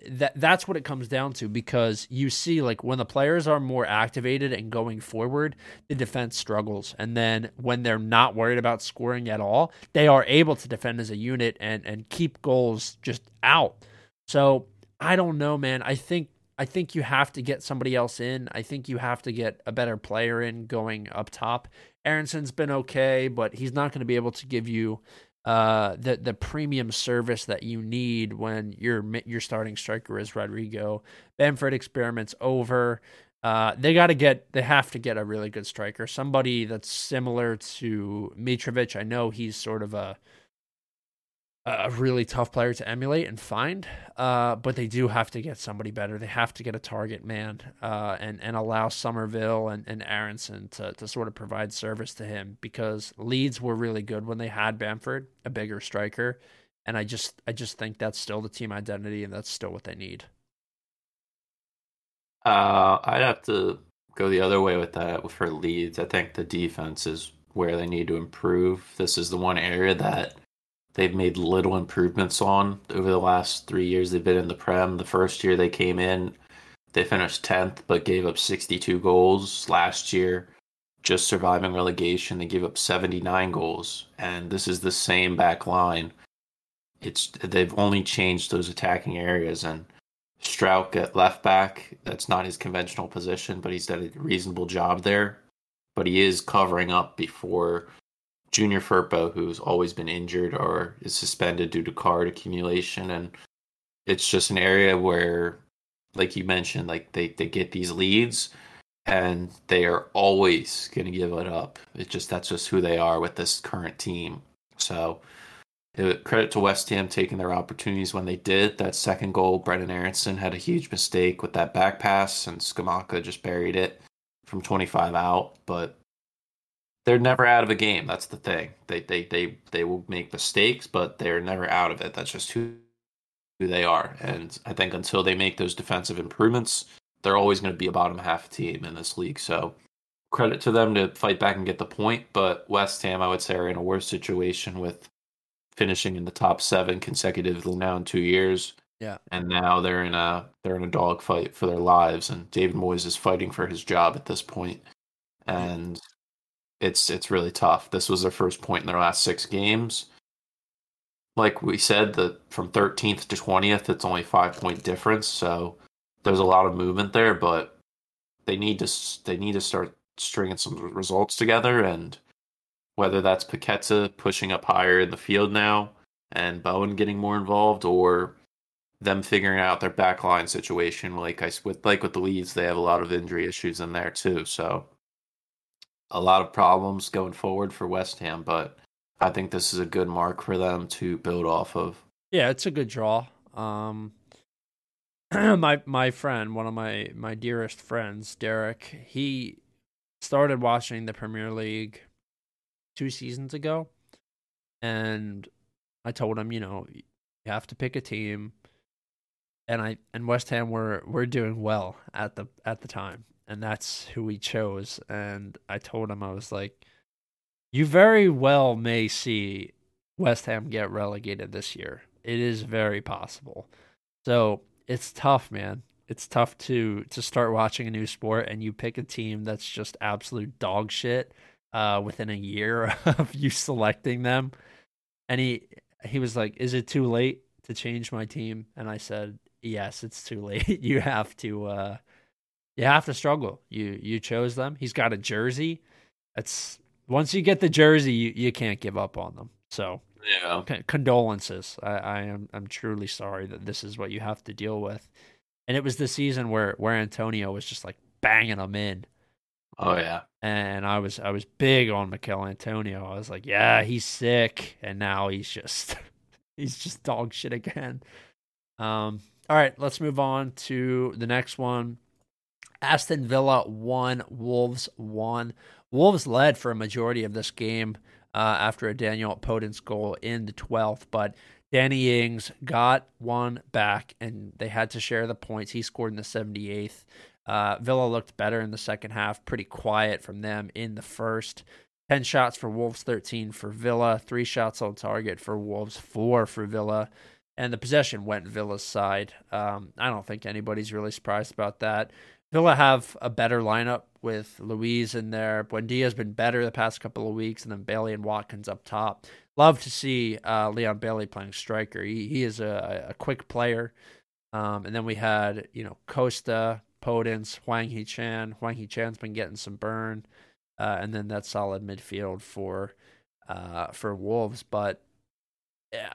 That that's what it comes down to because you see like when the players are more activated and going forward, the defense struggles, and then when they're not worried about scoring at all, they are able to defend as a unit and and keep goals just out. So I don't know, man. I think I think you have to get somebody else in. I think you have to get a better player in going up top. Aaronson's been okay, but he's not going to be able to give you uh, the the premium service that you need when your your starting striker is Rodrigo. Bamford experiments over. Uh, they got to get they have to get a really good striker, somebody that's similar to Mitrovic. I know he's sort of a a really tough player to emulate and find. Uh, but they do have to get somebody better. They have to get a target man uh, and and allow Summerville and, and Aaronson to to sort of provide service to him because Leeds were really good when they had Bamford, a bigger striker, and I just I just think that's still the team identity and that's still what they need. Uh, I'd have to go the other way with that for Leeds. I think the defense is where they need to improve. This is the one area that they've made little improvements on over the last three years they've been in the Prem. The first year they came in, they finished 10th, but gave up 62 goals. Last year, just surviving relegation. They gave up 79 goals, and this is the same back line. It's they've only changed those attacking areas and Struijk at left back. That's not his conventional position, but he's done a reasonable job there. But he is covering up before Junior Firpo, who's always been injured or is suspended due to card accumulation. And it's just an area where, like you mentioned, like they, they get these leads and they are always going to give it up. It just that's just who they are with this current team. So uh, credit to West Ham taking their opportunities when they did. That second goal, Brendan Aaronson had a huge mistake with that back pass, and Scamacca just buried it from 25 out. But they're never out of a game. That's the thing. They they they they will make mistakes, but they're never out of it. That's just who who they are. And I think until they make those defensive improvements, they're always going to be a bottom half team in this league. So credit to them to fight back and get the point. But West Ham, I would say, are in a worse situation with finishing in the top seven consecutively now in two years. Yeah. And now they're in a they're in a dogfight for their lives and David Moyes is fighting for his job at this point. And it's it's really tough. This was their first point in their last six games. Like we said, that from 13th to 20th, it's only five point difference. So there's a lot of movement there, but they need to they need to start stringing some results together and whether that's Paqueta pushing up higher in the field now and Bowen getting more involved, or them figuring out their backline situation. Like I with like with the Leeds, they have a lot of injury issues in there too. So a lot of problems going forward for West Ham, but I think this is a good mark for them to build off of. Yeah, it's a good draw. Um, my my friend, one of my my dearest friends, Derek, he started watching the Premier League two seasons ago, and I told him, you know, you have to pick a team, and I and West Ham were were doing well at the at the time, and that's who we chose. And I told him I was like, you very well may see West Ham get relegated this year. It is very possible. So it's tough, man. It's tough to to start watching a new sport and you pick a team that's just absolute dog shit uh, within a year of you selecting them. And he he was like, "Is it too late to change my team?" And I said, "Yes, it's too late. you have to uh, you have to struggle. You you chose them. He's got a jersey. It's once you get the jersey, you, you can't give up on them. So yeah, condolences. I, I am I'm truly sorry that this is what you have to deal with. And it was the season where where Antonio was just like banging them in. Oh yeah. And I was I was big on Michail Antonio. I was like, yeah, he's sick, and now he's just he's just dog shit again. Um, all right, let's move on to the next one. Aston Villa won, Wolves won. Wolves led for a majority of this game uh, after a Daniel Podence goal in the 12th, but Danny Ings got one back and they had to share the points. He scored in the 78th. Uh, Villa looked better in the second half, pretty quiet from them in the first. 10 shots for Wolves, 13 for Villa, three shots on target for Wolves, four for Villa. And the possession went Villa's side. Um, I don't think anybody's really surprised about that. Villa have a better lineup with Luiz in there. Buendia's been better the past couple of weeks, and then Bailey and Watkins up top. Love to see uh, Leon Bailey playing striker. He, he is a, a quick player. Um, and then we had, you know, Costa, Podence, Hwang Hee-chan. Huang He Chan's been getting some burn, uh, and then that solid midfield for uh, for Wolves. But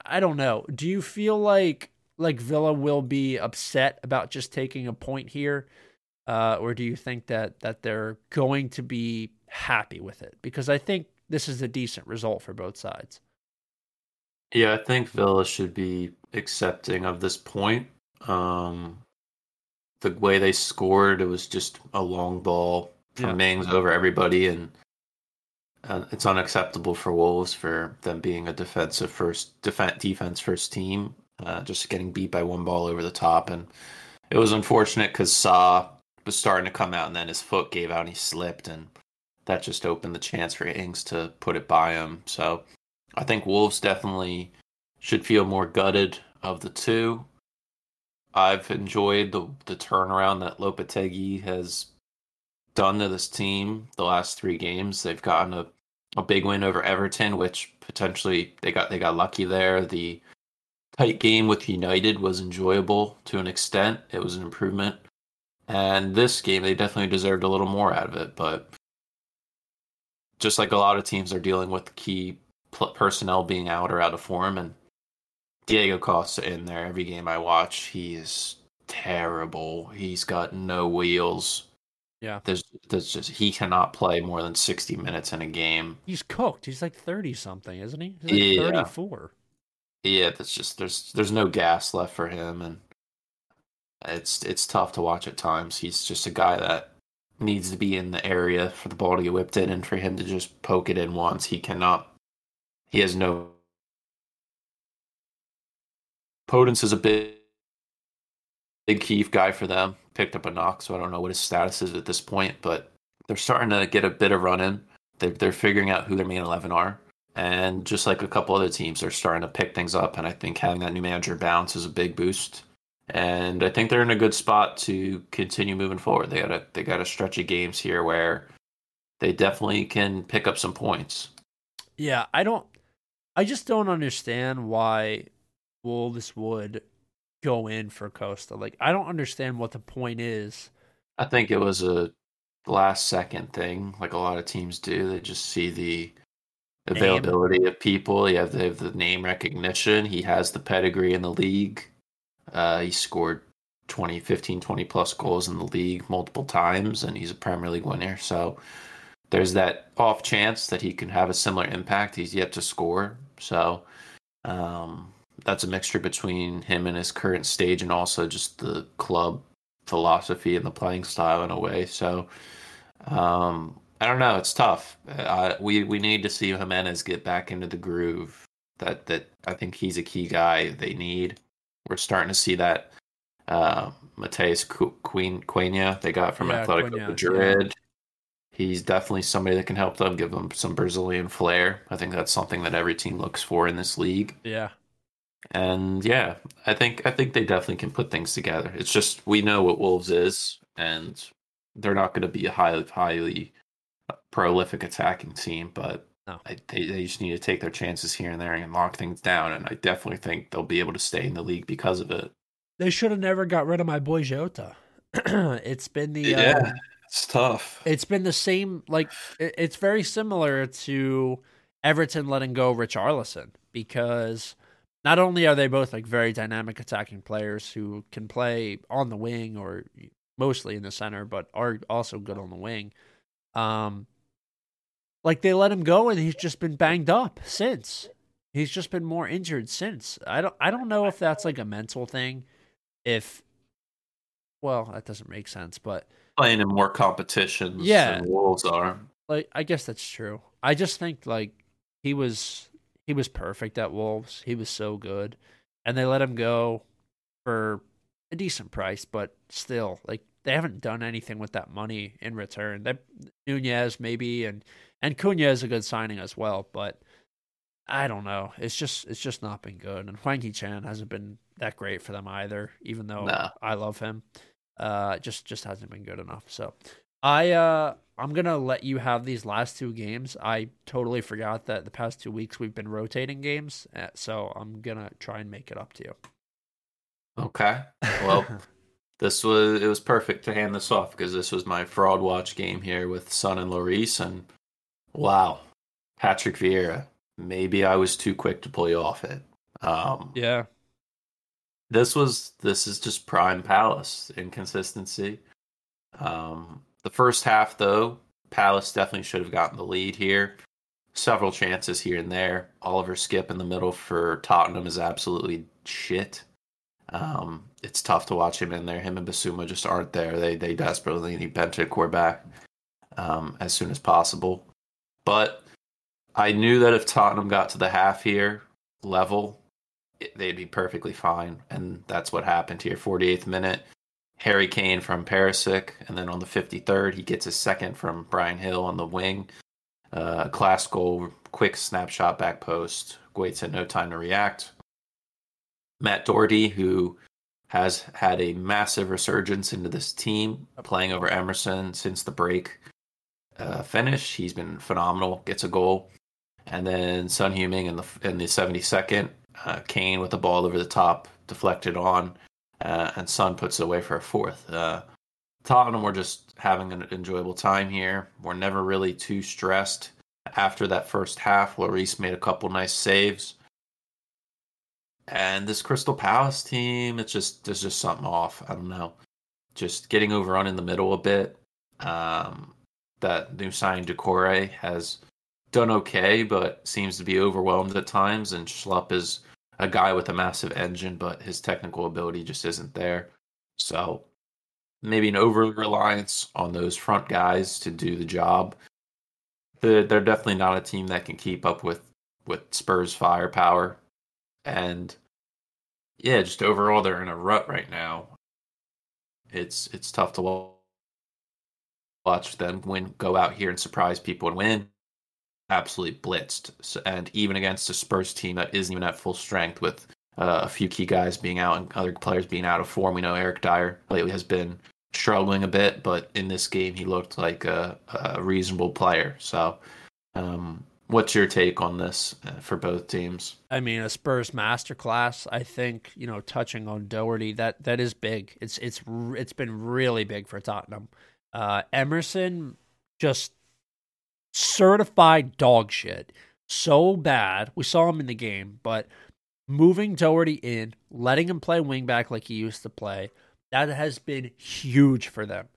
I don't know. Do you feel like like Villa will be upset about just taking a point here, uh, or do you think that that they're going to be happy with it? Because I think this is a decent result for both sides. Yeah, I think Villa should be accepting of this point. Um, the way they scored, it was just a long ball from yeah. Mings over everybody, and uh, it's unacceptable for Wolves for them being a defensive first defense defense first team, uh, just getting beat by one ball over the top, and it was unfortunate because Sa was starting to come out, and then his foot gave out, and he slipped, and that just opened the chance for Ings to put it by him. So I think Wolves definitely should feel more gutted of the two. I've enjoyed the the turnaround that Lopetegui has done to this team the last three games. They've gotten a, a big win over Everton, which potentially they got they got lucky there. The tight game with United was enjoyable to an extent. It was an improvement. And this game, they definitely deserved a little more out of it. But just like a lot of teams are dealing with key personnel being out or out of form, and Diego Costa in there every game I watch, he is terrible. He's got no wheels. Yeah. There's there's just he cannot play more than 60 minutes in a game. He's cooked. He's like 30 something, isn't he? He's like yeah. 34. Yeah, that's just there's there's no gas left for him and it's it's tough to watch at times. He's just a guy that needs to be in the area for the ball to get whipped in and for him to just poke it in once. He cannot he has no Podence is a big big Keith guy for them. Picked up a knock, so I don't know what his status is at this point, but they're starting to get a bit of run in. They're, they're figuring out who their main 11 are. And just like a couple other teams, they're starting to pick things up. And I think having that new manager bounce is a big boost. And I think they're in a good spot to continue moving forward. They got a they got a stretch of games here where they definitely can pick up some points. Yeah, I don't I just don't understand why Wolves would go in for Costa. Like I don't understand what the point is. I think it was a last second thing, like a lot of teams do. They just see the availability name. of people. You have the, the name recognition. He has the pedigree in the league. Uh, he scored 20, 15, 20 plus goals in the league multiple times, and he's a Premier League winner. So there's that off chance that he can have a similar impact. He's yet to score. So um, that's a mixture between him and his current stage and also just the club philosophy and the playing style in a way. So um, I don't know. It's tough. Uh, we we need to see Jimenez get back into the groove. That that I think he's a key guy they need. We're starting to see that. Uh, Mateus Queen Cunha they got from yeah, Atletico Madrid. Yeah. He's definitely somebody that can help them, give them some Brazilian flair. I think that's something that every team looks for in this league. Yeah, and yeah, I think I think they definitely can put things together. It's just we know what Wolves is, and they're not going to be a highly highly prolific attacking team, but no. I, they they just need to take their chances here and there and lock things down. And I definitely think they'll be able to stay in the league because of it. They should have never got rid of my boy Jota. it's been the yeah, uh, it's tough. It's been the same. Like it's very similar to Everton letting go Richarlison because not only are they both like very dynamic attacking players who can play on the wing or mostly in the center, but are also good on the wing. Um, like they let him go and he's just been banged up since. He's just been more injured since. I don't I don't know if that's like a mental thing. If well, that doesn't make sense, but playing in more competitions yeah, than Wolves are. Like I guess that's true. I just think like he was he was perfect at Wolves. He was so good. And they let him go for a decent price, but still, like they haven't done anything with that money in return. Nunes maybe and and Cunha is a good signing as well, but I don't know. It's just it's just not been good. And Hwang Hee-chan hasn't been that great for them either, even though no. I love him. Uh just just hasn't been good enough. So I uh I'm gonna let you have these last two games. I totally forgot that the past two weeks we've been rotating games, uh, so I'm gonna try and make it up to you. Okay. Well, this was it was perfect to hand this off because this was my fraud watch game here with Son and Lloris, and wow, Patrick Vieira. Maybe I was too quick to pull you off it. Um, yeah. This was this is just prime Palace inconsistency. Um, the first half, though, Palace definitely should have gotten the lead here. Several chances here and there. Oliver Skip in the middle for Tottenham is absolutely shit. Um, it's tough to watch him in there. Him and Bissouma just aren't there. They they desperately need Bentancur back um, as soon as possible. But I knew that if Tottenham got to the half here level, it, they'd be perfectly fine, and that's what happened here. 48th minute, Harry Kane from Perisic, and then on the 53rd, he gets a second from Bryan Gil on the wing. Uh, class goal, quick snapshot back post. Guaita had no time to react. Matt Doherty, who has had a massive resurgence into this team, playing over Emerson since the break uh, finish. He's been phenomenal. Gets a goal, and then Son Heung-min in the in the 72nd, uh, Kane with the ball over the top, deflected on, uh, and Son puts it away for a fourth. Uh, Tottenham were just having an enjoyable time here. We're never really too stressed. After that first half, Lloris made a couple nice saves. And this Crystal Palace team, it's just there's just something off. I don't know. Just getting overrun in the middle a bit. Um, that new signing Doucouré has done okay, but seems to be overwhelmed at times. And Schlupp is a guy with a massive engine, but his technical ability just isn't there. So maybe an over reliance on those front guys to do the job. They're definitely not a team that can keep up with with Spurs firepower, and yeah, just overall they're in a rut right now. It's it's tough to watch them win, go out here and surprise people and win. Absolutely blitzed, so, and even against a Spurs team that isn't even at full strength with uh, a few key guys being out and other players being out of form. We know Eric Dier lately has been struggling a bit, but in this game he looked like a, a reasonable player. So, um, what's your take on this uh, for both teams? I mean, a Spurs masterclass. I think you know, touching on Doherty, that that is big. It's it's it's been really big for Tottenham. Uh, Emerson just certified dog shit. So bad. We saw him in the game, but moving Doherty in, letting him play wingback like he used to play, that has been huge for them.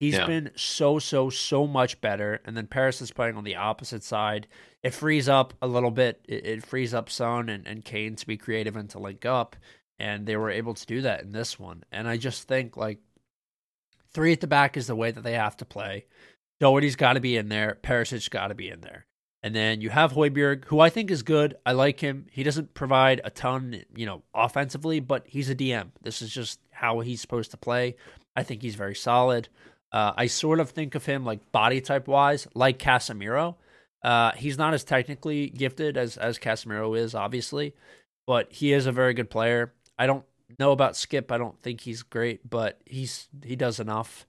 He's yeah. been so, so, so much better. And then Perisic playing on the opposite side. It frees up a little bit. It, it frees up Son and, and Kane to be creative and to link up. And they were able to do that in this one. And I just think, like, three at the back is the way that they have to play. Doherty's got to be in there. Perisic's got to be in there. And then you have Højbjerg, who I think is good. I like him. He doesn't provide a ton, you know, offensively, but he's a DM. This is just how he's supposed to play. I think he's very solid. Uh, I sort of think of him like body type wise, like Casemiro. Uh, he's not as technically gifted as as Casemiro is, obviously, but he is a very good player. I don't know about Skip. I don't think he's great, but he's he does enough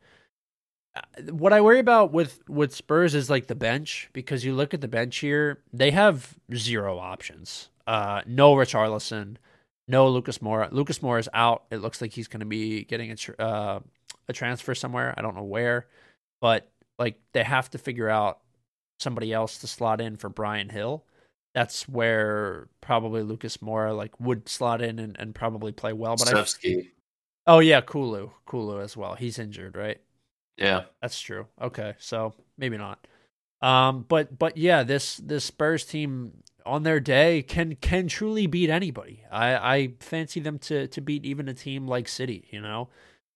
what I worry about with with Spurs is like the bench because you look at the bench here, they have zero options. Uh, no Richarlison, no Lucas Moura. Lucas Moura is out. It looks like he's going to be getting a tr- uh, a transfer somewhere. I don't know where, but like they have to figure out somebody else to slot in for Bryan Gil, That's where probably Lucas Moura like would slot in and, and probably play well. But I, oh yeah, Kulu, Kulu as well. He's injured, right? Yeah, that's true. Okay, so maybe not. Um, but but yeah, this this Spurs team on their day can can truly beat anybody. I I fancy them to to beat even a team like City. You know,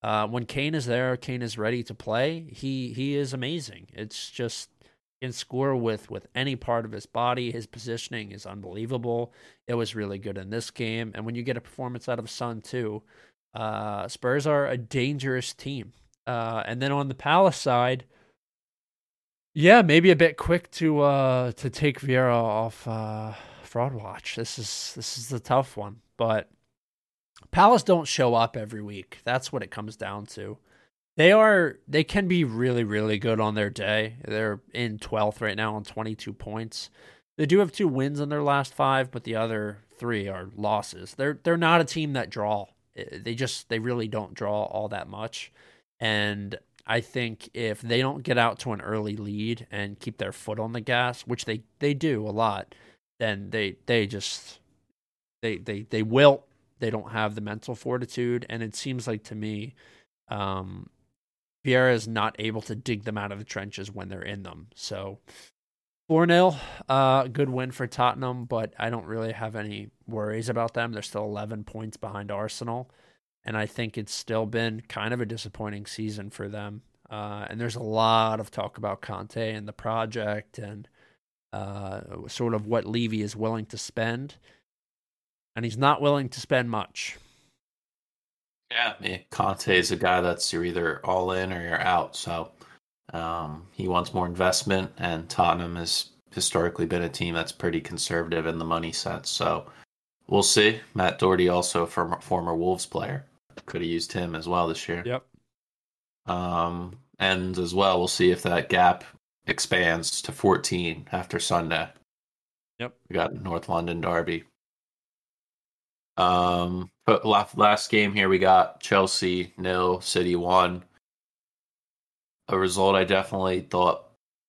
uh, when Kane is there, Kane is ready to play. He he is amazing. It's just can score with with any part of his body. His positioning is unbelievable. It was really good in this game, and when you get a performance out of Son too, uh, Spurs are a dangerous team. Uh, and then on the Palace side, yeah, maybe a bit quick to uh, to take Vieira off uh, fraud watch. This is this is the tough one, but Palace don't show up every week. That's what it comes down to. They are they can be really really good on their day. They're in 12th right now on 22 points. They do have two wins in their last 5, but the other 3 are losses. They're they're not a team that draw. They just they really don't draw all that much. And I think if they don't get out to an early lead and keep their foot on the gas, which they, they do a lot, then they they just they they they wilt. They don't have the mental fortitude, and it seems like to me, um, Vieira is not able to dig them out of the trenches when they're in them. So 4 0, uh, good win for Tottenham, but I don't really have any worries about them. They're still 11 points behind Arsenal and I think it's still been kind of a disappointing season for them. Uh, and there's a lot of talk about Conte and the project and uh, sort of what Levy is willing to spend. And he's not willing to spend much. Yeah, mean, Conte is a guy that's you're either all in or you're out. So um, he wants more investment, and Tottenham has historically been a team that's pretty conservative in the money sense. So we'll see. Matt Doherty, also a former Wolves player, could have used him as well this year. Yep. Um, and as well, we'll see if that gap expands to 14 after Sunday. Yep. We got North London Derby. Um, but last game here we got Chelsea nil, City one. A result I definitely thought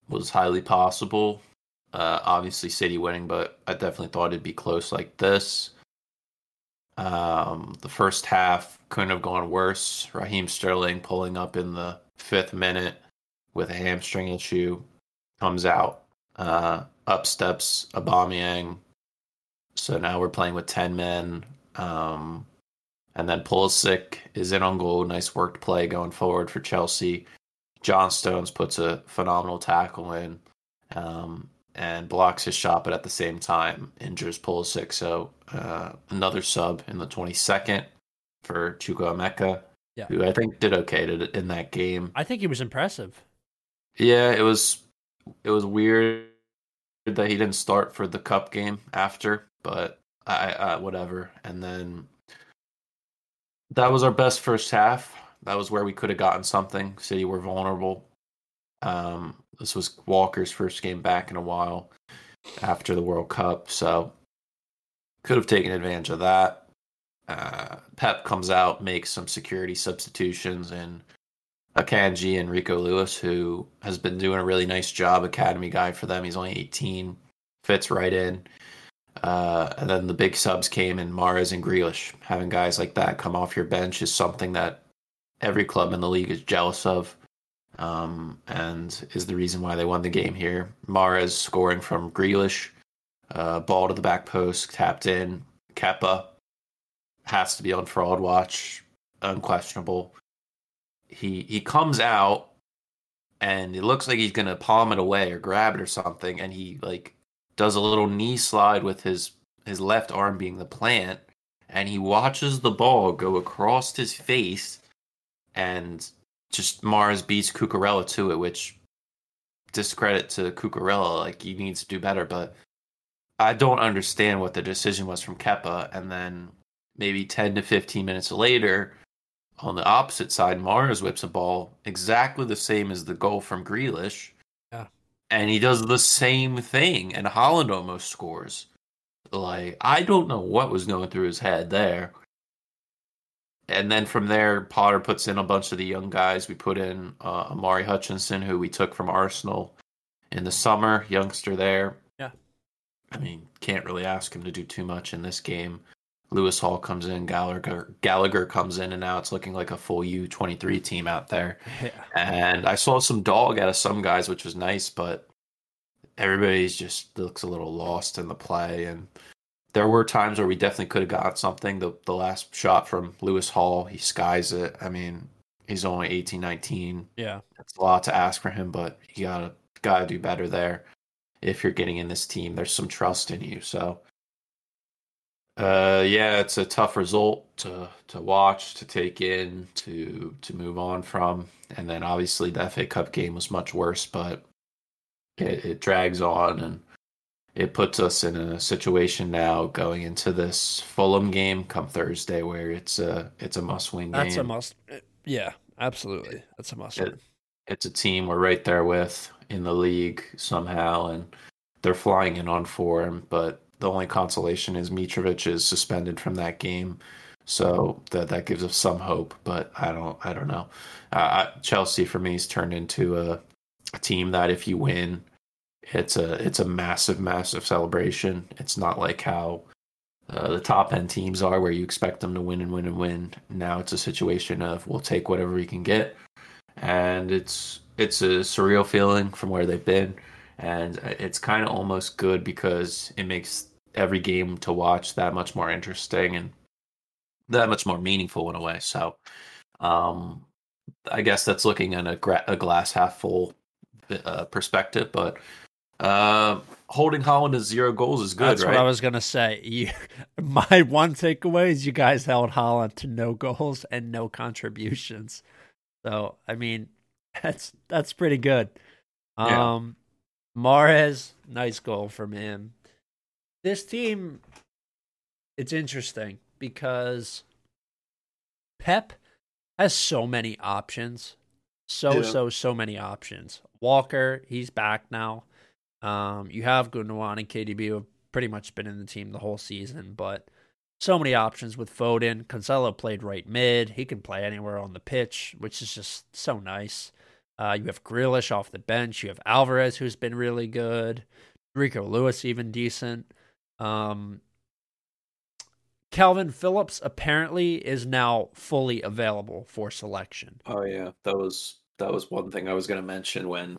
was highly possible. Uh, obviously, City winning, but I definitely thought it'd be close like this. Um, the first half couldn't have gone worse. Raheem Sterling pulling up in the fifth minute with a hamstring issue comes out. Uh, up steps Aubameyang. So now we're playing with ten men. Um, and then Pulisic is in on goal. Nice worked play going forward for Chelsea. John Stones puts a phenomenal tackle in um, and blocks his shot, but at the same time injures Pulisic. So uh, another sub in the 22nd for Chukwuemeka, yeah. who I think did okay to, in that game. I think he was impressive. Yeah, it was it was weird that he didn't start for the cup game after, but I, whatever. And then that was our best first half. That was where we could have gotten something. City were vulnerable. Um, this was Walker's first game back in a while after the World Cup, so could have taken advantage of that. Uh, Pep comes out, makes some security substitutions, and Akanji and Rico Lewis, who has been doing a really nice job, academy guy for them. He's only 18, fits right in. Uh, and then the big subs came in Mahrez and Grealish. Having guys like that come off your bench is something that every club in the league is jealous of, um, and is the reason why they won the game here. Mahrez scoring from Grealish, uh, ball to the back post, tapped in. Kepa has to be on fraud watch, unquestionable. He he comes out, and it looks like he's gonna palm it away or grab it or something, and he like does a little knee slide with his his left arm being the plant, and he watches the ball go across his face and just Mahrez beats Cucurella to it, which discredit to Cucurella. Like he needs to do better, but I don't understand what the decision was from Kepa, And then maybe ten to fifteen minutes later, on the opposite side, Mahrez whips a ball exactly the same as the goal from Grealish. And he does the same thing, and Haaland almost scores. Like I don't know what was going through his head there and then from there, Potter puts in a bunch of the young guys. We put in uh, Omari Hutchinson, who we took from Arsenal in the summer, youngster there. Yeah. I mean, can't really ask him to do too much in this game. Lewis Hall comes in, Gallagher Gallagher comes in, and now it's looking like a full U twenty three team out there. Yeah. And I saw some dog out of some guys, which was nice, but everybody's just looks a little lost in the play and there were times where we definitely could have got something. The the last shot from Lewis Hall, he skies it. I mean, he's only 18, 19. Yeah. That's a lot to ask for him, but you gotta gotta do better there. If you're getting in this team, there's some trust in you. So uh yeah, it's a tough result to to watch, to take in, to to move on from. And then obviously the FA Cup game was much worse, but it, it drags on and it puts us in a situation now going into this Fulham game come Thursday where it's a it's a must win game. That's a must. Yeah, absolutely. That's a must win. it's a team we're right there with in the league somehow, and they're flying in on form. But the only consolation is Mitrovic is suspended from that game, so that that gives us some hope. But I don't I don't know. Uh, Chelsea for me has turned into a, a team that if you win it's a it's a massive massive celebration. It's not like how uh, the top end teams are, where you expect them to win and win and win. Now it's a situation of we'll take whatever we can get, and it's it's a surreal feeling from where they've been, and it's kind of almost good because it makes every game to watch that much more interesting and that much more meaningful in a way. So, um, I guess that's looking in a, gra- a glass half full uh, perspective, but uh, holding Haaland to zero goals is good, That's right? what I was gonna say. You, my one takeaway is you guys held Haaland to no goals and no contributions. So I mean, that's that's pretty good. Yeah. Um, Mahrez, nice goal from him. This team, it's interesting because Pep has so many options. So Yeah. so so many options. Walker, he's back now. Um, you have Gundogan and KDB who have pretty much been in the team the whole season, but so many options with Foden. Cancelo played right mid. He can play anywhere on the pitch, which is just so nice. Uh, you have Grealish off the bench. You have Alvarez, who's been really good. Rico Lewis, even decent. Um, Kalvin Phillips apparently is now fully available for selection. Oh yeah, that was that was one thing I was going to mention when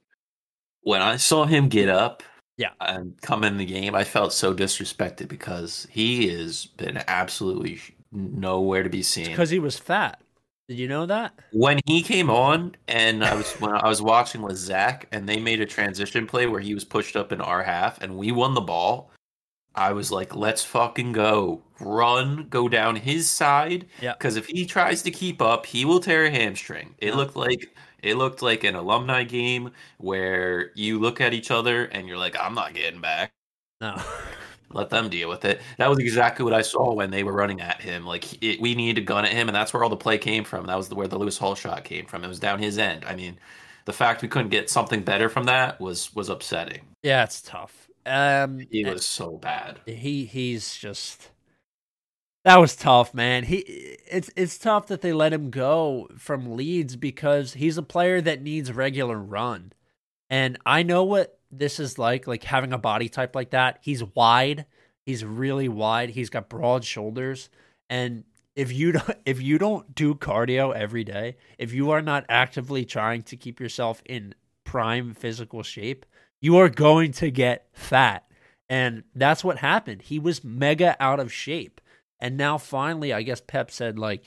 when I saw him get up, Yeah. and come in the game. I felt so disrespected because he has been absolutely nowhere to be seen. Because he was fat. Did you know that? when he came on, and I was when I was watching with Zach, and they made a transition play where he was pushed up in our half, and we won the ball. I was like, "Let's fucking go! Run, go down his side, Yeah. because if he tries to keep up, he will tear a hamstring." It Yeah. looked like it looked like an alumni game where you look at each other and you're like, "I'm not getting back." No. Let them deal with it. That was exactly what I saw when they were running at him. Like it, we needed a gun at him, and that's where all the play came from. That was the, where the Lewis Hall shot came from. It was down his end. I mean, the fact we couldn't get something better from that was was upsetting. yeah, it's tough. Um, He was so bad. he he's just that was tough, man. He it's it's tough that they let him go from Leeds because he's a player that needs regular run. And I know what this is like, like having a body type like that. He's wide. He's really wide. He's got broad shoulders. And if you don't if you don't do cardio every day, if you are not actively trying to keep yourself in prime physical shape, you are going to get fat. And that's what happened. He was mega out of shape. And now finally, I guess Pep said like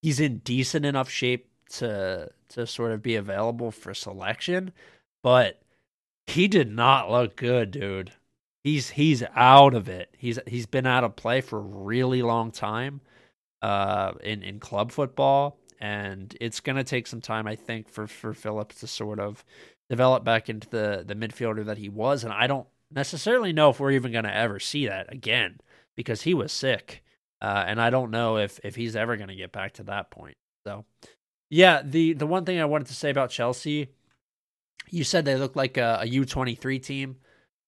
he's in decent enough shape to to sort of be available for selection, but he did not look good, dude. He's he's out of it. He's he's been out of play for a really long time uh in in club football and it's going to take some time I think for for Phillips to sort of develop back into the the midfielder that he was and I don't necessarily know if we're even going to ever see that again because he was sick uh, and I don't know if if he's ever going to get back to that point. So, yeah, the the one thing I wanted to say about Chelsea, you said they look like a, a U twenty three team.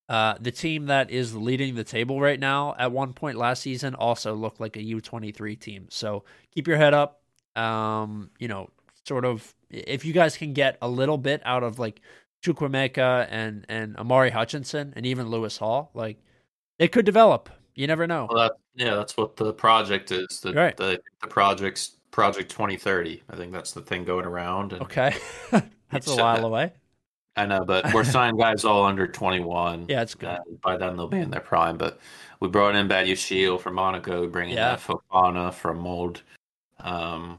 Uh, the team that is leading the table right now at one point last season also looked like a U twenty three team. So keep your head up. Um, you know, sort of if you guys can get a little bit out of like Chukwuemeka and and Omari Hutchinson and even Lewis Hall, like it could develop. You never know. Well, that, yeah, that's what the project is. The Right. the, the project's project 2030. I think that's the thing going around. And Okay, that's a while uh, away. I know, but we're signing guys all under 21. Yeah, it's good. Uh, by then they'll be in their prime. But we brought in Badiashile from Monaco. We bring in Yeah. Fofana from Molde. Um,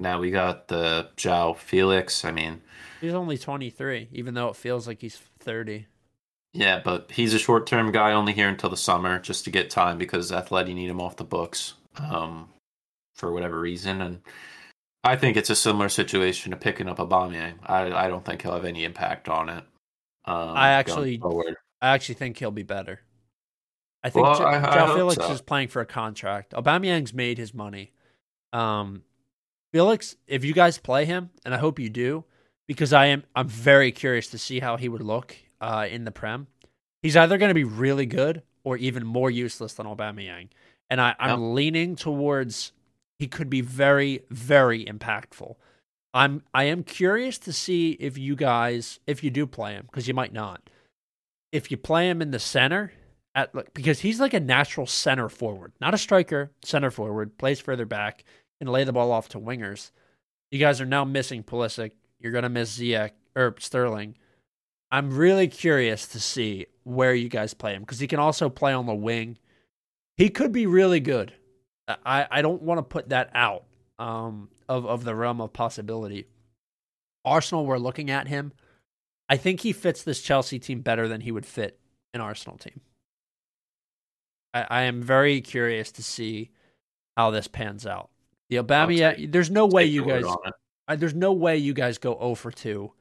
now we got the Joao Felix. I mean, He's only twenty three, even though it feels like he's thirty. yeah, but he's a short term guy only here until the summer just to get time because Atleti need him off the books um, for whatever reason. And I think it's a similar situation to picking up Aubameyang. I, I don't think he'll have any impact on it. Um, I actually- I actually think he'll be better. I think Well, Jo- I- I Joao hope Felix so. is playing for a contract. Aubameyang's made his money. Um, Felix, if you guys play him, and I hope you do, because I am, I'm very curious to see how he would look uh, in the Prem. He's either going to be really good or even more useless than Aubameyang, and I, I'm leaning towards he could be very, very impactful. I'm, I am curious to see if you guys, if you do play him, because you might not if you play him in the center at like because he's like a natural center forward, not a striker, center forward, plays further back and lay the ball off to wingers. You guys are now missing Pulisic. You're gonna miss Ziyech or Sterling. I'm really curious to see where you guys play him because he can also play on the wing. He could be really good. I, I don't want to put that out um, of of the realm of possibility. Arsenal, we're looking at him. I think he fits this Chelsea team better than he would fit an Arsenal team. I, I am very curious to see how this pans out. The Obama, there's no way you guys. I, there's no way you guys go 0 for 2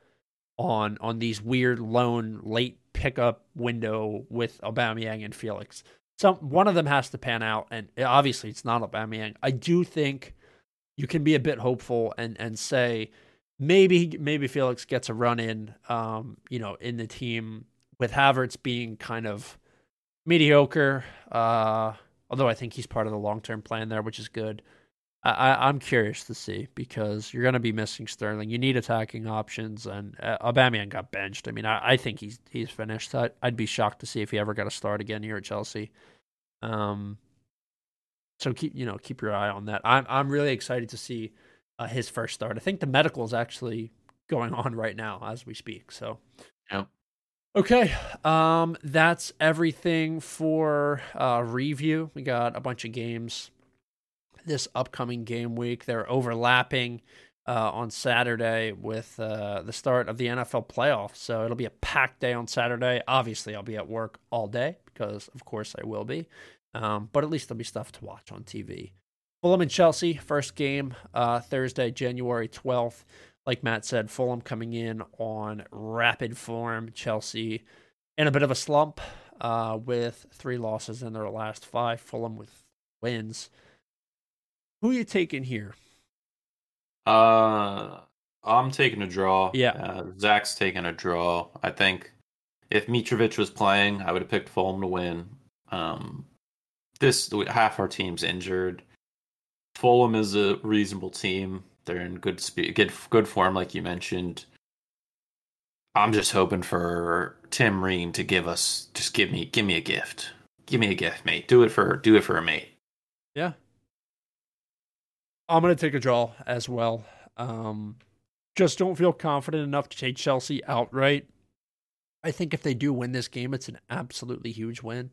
on on these weird lone late pickup window with Aubameyang and Felix. Some one of them has to pan out, and obviously it's not Aubameyang. I do think you can be a bit hopeful and and say maybe maybe Felix gets a run in, um, you know, in the team with Havertz being kind of mediocre. Uh, although I think he's part of the long term plan there, which is good. I, I'm curious to see because you're going to be missing Sterling. You need attacking options, and uh, Aubameyang got benched. I mean, I, I think he's he's finished. I, I'd be shocked to see if he ever got a start again here at Chelsea. Um, so keep you know keep your eye on that. I'm I'm really excited to see uh, his first start. I think the medical is actually going on right now as we speak. So, yeah. Okay, um, that's everything for uh, review. We got a bunch of games this upcoming game week. They're overlapping uh, on Saturday with uh, the start of the NFL playoffs, so it'll be a packed day on Saturday. Obviously, I'll be at work all day because, of course, I will be. Um, but at least there'll be stuff to watch on TV. Fulham and Chelsea, first game uh, Thursday, January 12th like Matt said, Fulham coming in on rapid form. Chelsea in a bit of a slump uh, with three losses in their last five. Fulham with wins. Who are you taking here? Uh, I'm taking a draw. Yeah. Uh, Zach's taking a draw. I think if Mitrovic was playing, I would have picked Fulham to win. Um, this half our team's injured. Fulham is a reasonable team. They're in good speed, good good form, like you mentioned. I'm just hoping for Tim Ream to give us, just give me, give me a gift, give me a gift, mate. Do it for, do it for a mate. I'm gonna take a draw as well. Um, just don't feel confident enough to take Chelsea outright. I think if they do win this game, it's an absolutely huge win.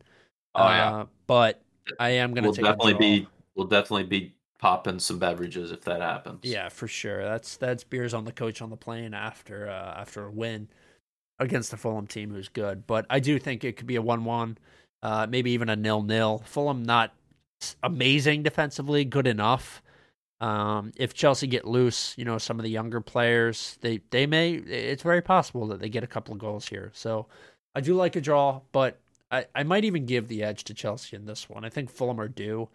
Oh yeah, uh, but I am gonna we'll definitely be, we'll definitely be popping some beverages if that happens. Yeah, for sure. That's that's beers on the coach on the plane after uh, after a win against the Fulham team who's good. But I do think it could be a one-one, uh, maybe even a nil-nil. Fulham not amazing defensively, good enough. Um, if Chelsea get loose, you know some of the younger players, they they may. It's very possible that they get a couple of goals here. So I do like a draw, but I, I might even give the edge to Chelsea in this one. I think Fulham are due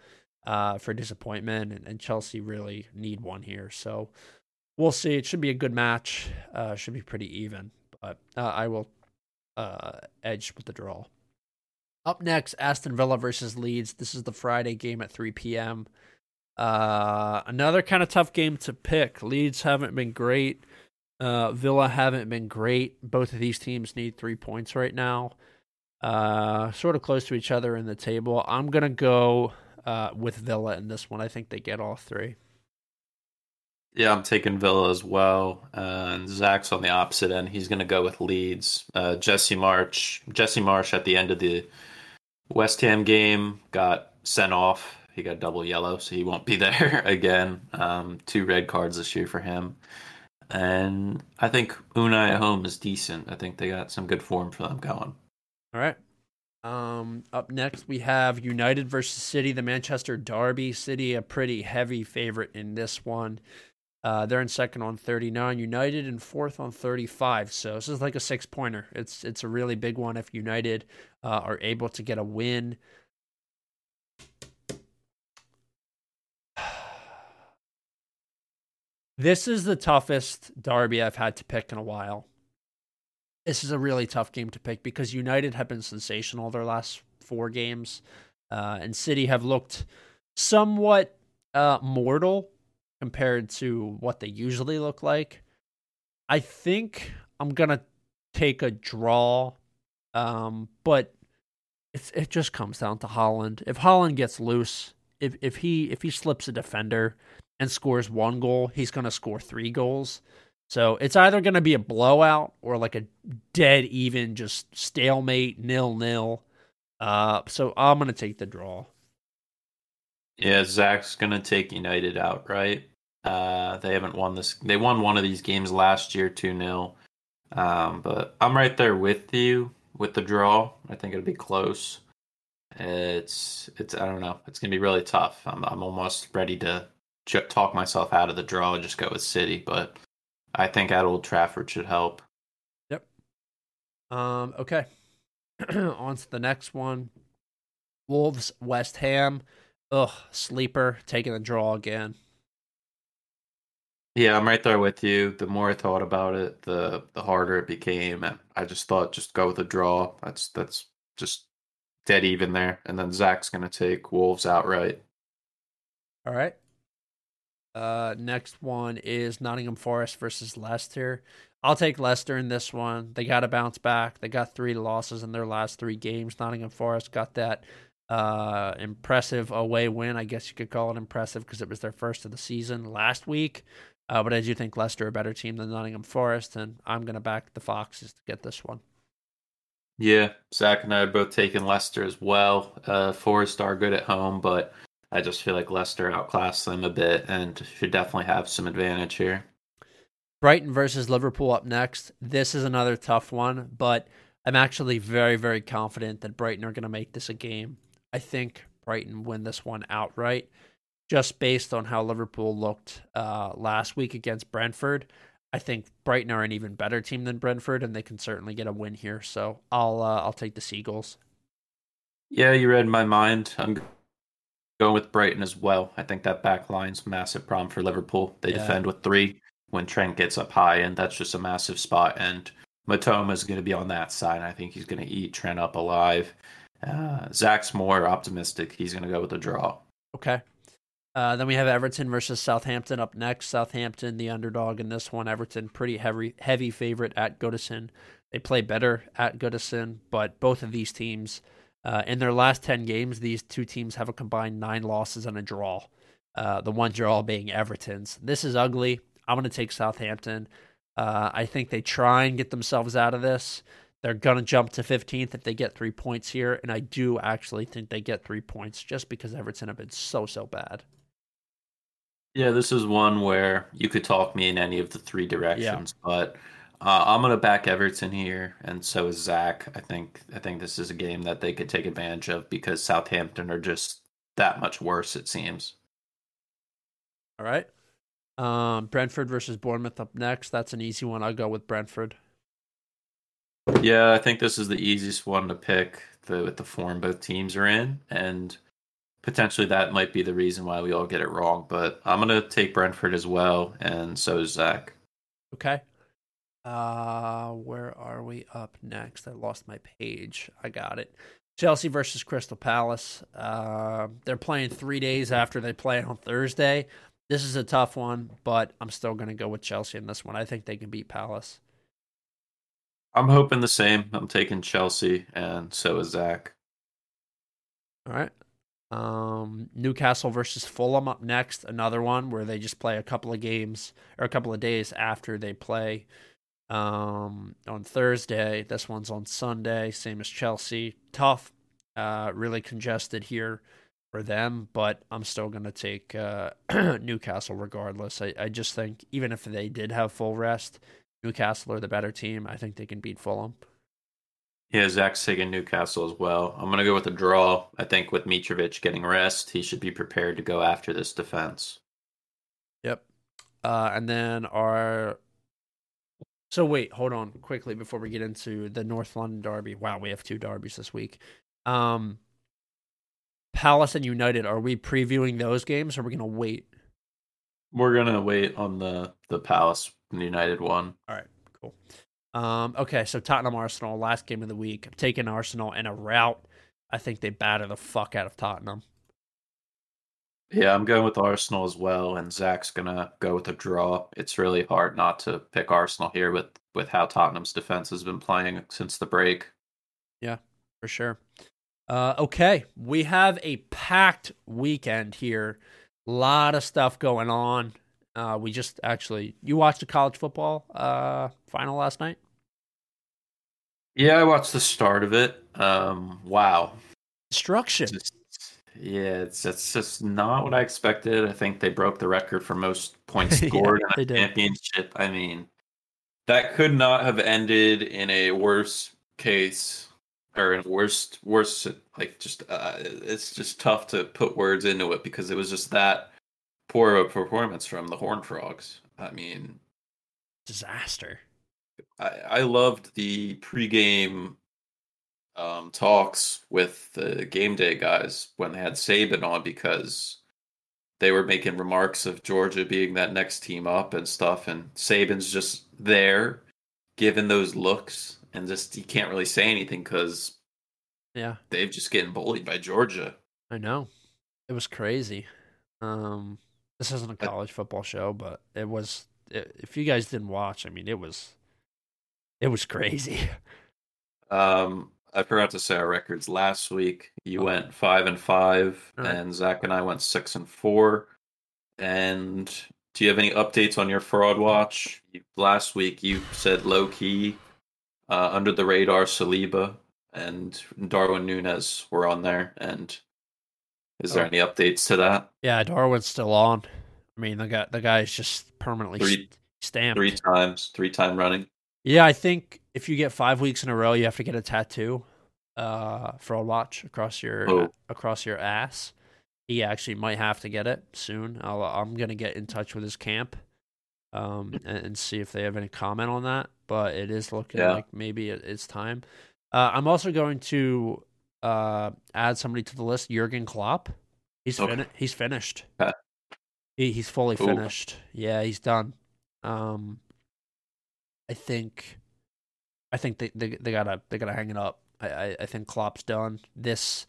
uh, for disappointment, and, and, Chelsea really need one here. So we'll see. It should be a good match. Uh, should be pretty even, but uh, I will uh, edge with the draw. Up next, Aston Villa versus Leeds. This is the Friday game at 3 p.m. Uh, another kind of tough game to pick. Leeds haven't been great. Uh, Villa haven't been great. Both of these teams need three points right now. Uh, sort of close to each other in the table. I'm gonna go uh, with Villa in this one. I think they get all three. Yeah, I'm taking Villa as well. Uh, and Zach's on the opposite end. He's going to go with Leeds. Uh, Jesse Marsch. Jesse Marsch at the end of the West Ham game got sent off. He got double yellow, so he won't be there again. Um, two red cards this year for him. And I think Unai at home is decent. I think they got some good form for them going. All right. Um, up next, we have United versus City, the Manchester Derby. City, a pretty heavy favorite in this one. Uh, they're in second on 39. United in fourth on 35. So this is like a six pointer. It's it's a really big one if United uh, are able to get a win. This is the toughest derby I've had to pick in a while this is a really tough game to pick because United have been sensational their last four games, uh, and City have looked somewhat uh, mortal compared to what they usually look like. I think I'm gonna take a draw, um, but it's it just comes down to Haaland. If Haaland gets loose, if if he if he slips a defender and scores one goal, he's gonna score three goals. So it's either going to be a blowout or like a dead even, just stalemate, nil nil. Uh, so I'm going to take the draw. Yeah, Zach's going to take United outright. Uh, they haven't won this. They won one of these games last year, 2 0. Um, but I'm right there with you with the draw. I think it'll be close. It's, it's, I don't know. It's going to be really tough. I'm, I'm almost ready to talk myself out of the draw and just go with City, but I think at Old Trafford should help. Yep. Um. Okay. On to the next one. Wolves West Ham. Ugh, sleeper taking the draw again. Yeah, I'm right there with you. The more I thought about it, the the harder it became, and I just thought just go with a draw. That's that's just dead even there. And then Zach's gonna take Wolves outright. All right. Uh, next one is Nottingham Forest versus Leicester. I'll take Leicester in this one. They got to bounce back. They got three losses in their last three games. Nottingham Forest got that uh, impressive away win. I guess you could call it impressive because it was their first of the season last week. Uh, but I do think Leicester a better team than Nottingham Forest, and I'm going to back the Foxes to get this one. Yeah, Zach and I are both taking Leicester as well. Uh, Forest are good at home, but I just feel like Leicester outclassed them a bit and should definitely have some advantage here. Brighton versus Liverpool up next. This is another tough one, but I'm actually very, very confident that Brighton are going to make this a game. I think Brighton win this one outright, just based on how Liverpool looked uh, last week against Brentford. I think Brighton are an even better team than Brentford, and they can certainly get a win here. So I'll uh, I'll take the Seagulls. Yeah, you read my mind. I'm going with Brighton as well. I think that back line's massive problem for Liverpool. They yeah. defend with three when Trent gets up high, and that's just a massive spot. And Mitoma is going to be on that side. I think he's going to eat Trent up alive. Uh, Zach's more optimistic. He's going to go with a draw. Okay. Uh, then we have Everton versus Southampton up next. Southampton, the underdog in this one. Everton, pretty heavy heavy favorite at Goodison. They play better at Goodison, but both of these teams, uh, in their last 10 games, these two teams have a combined nine losses and a draw. Uh, the one draw being Everton's. This is ugly. I'm going to take Southampton. Uh, I think they try and get themselves out of this. They're going to jump to 15th if they get three points here. And I do actually think they get three points just because Everton have been so, so bad. Yeah, this is one where you could talk me in any of the three directions, yeah. but uh, I'm gonna back Everton here, and so is Zach. I think I think this is a game that they could take advantage of because Southampton are just that much worse. It seems. All right. Um, Brentford versus Bournemouth up next. That's an easy one. I'll go with Brentford. Yeah, I think this is the easiest one to pick. The with the form both teams are in, and potentially that might be the reason why we all get it wrong. But I'm gonna take Brentford as well, and so is Zach. Okay. Uh, where are we up next? I lost my page. I got it. Chelsea versus Crystal Palace. Uh, they're playing three days after they play on Thursday. This is a tough one, but I'm still going to go with Chelsea in this one. I think they can beat Palace. I'm hoping the same. I'm taking Chelsea, and so is Zach. All right. Um, Newcastle versus Fulham up next. Another one where they just play a couple of games or a couple of days after they play um, on Thursday. This one's on Sunday, same as Chelsea. Tough, uh, really congested here for them, but I'm still going to take uh, Newcastle regardless. I, I just think even if they did have full rest, Newcastle are the better team. I think they can beat Fulham. Yeah, Zach's taking Newcastle as well. I'm going to go with a draw. I think with Mitrovic getting rest, he should be prepared to go after this defense. Yep. Uh, and then our. So wait, hold on quickly before we get into the North London Derby. Wow, we have two derbies this week. Um, Palace and United. Are we previewing those games, or are we going to wait? We're gonna wait on the the Palace and United one. All right, cool. Um, okay, so Tottenham Arsenal, last game of the week. I'm taking Arsenal in a rout. I think they batter the fuck out of Tottenham. Yeah, I'm going with Arsenal as well, and Zach's gonna go with a draw. It's really hard not to pick Arsenal here with with how Tottenham's defense has been playing since the break. Yeah, for sure. Uh, okay, we have a packed weekend here. A lot of stuff going on. Uh, we just actually, you watched the college football uh, final last night? Yeah, I watched the start of it. Um, wow, destruction. Yeah, it's it's just not what I expected. I think they broke the record for most points scored yeah, in a championship. I mean, that could not have ended in a worse case or in worst worst like just uh, it's just tough to put words into it because it was just that poor a performance from the Horn Frogs. I mean, disaster. I, I loved the pregame um, talks with the game day guys when they had Saban on because they were making remarks of Georgia being that next team up and stuff, and Saban's just there, giving those looks, and just he can't really say anything because Yeah, they've just getting bullied by Georgia. I know. It was crazy. Um, this isn't a college football show, but it was. It, if you guys didn't watch, I mean, it was. It was crazy. Um, I forgot to say our records last week. You Oh. went five and five, right. and Zach and I went six and four. And do you have any updates on your fraud watch? You, last week you said low key, uh, under the radar, Saliba and Darwin Nunez were on there. And is there Oh. any updates to that? Yeah, Darwin's still on. I mean, the guy, the guy's just permanently Three- stamped. Three times, three time running. Yeah, I think if you get five weeks in a row, you have to get a tattoo, uh, fraud watch across your Oh. across your ass. He actually might have to get it soon. I'll, I'm gonna get in touch with his camp, um, and, and see if they have any comment on that. But it is looking Yeah. like maybe it, it's time. Uh, I'm also going to uh, add somebody to the list. Jurgen Klopp. He's Okay. fin- he's finished. Okay. He, he's fully Ooh. finished. Yeah, he's done. Um, I think, I think they, they they gotta they gotta hang it up. I, I I think Klopp's done. This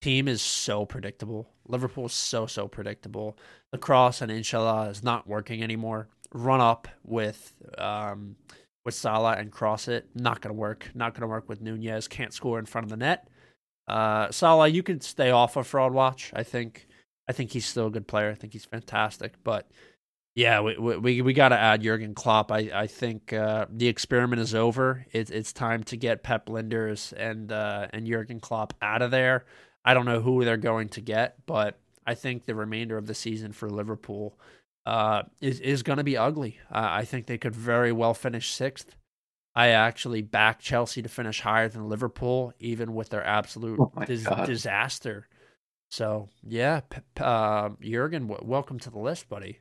team is so predictable. Liverpool is so so predictable. The cross and Inshallah is not working anymore. Run up with um with Salah and cross it not gonna work. Not gonna work with Nunez. Can't score in front of the net. Uh, Salah, you can stay off of fraud watch. I think I think he's still a good player. I think he's fantastic, but yeah, we we we got to add Jurgen Klopp. I I think uh, the experiment is over. It's it's time to get Pep Lijnders and uh, and Jurgen Klopp out of there. I don't know who they're going to get, but I think the remainder of the season for Liverpool uh, is is going to be ugly. Uh, I think they could very well finish sixth. I actually back Chelsea to finish higher than Liverpool, even with their absolute Oh dis- disaster. So yeah, uh, Jurgen, w- welcome to the list, buddy.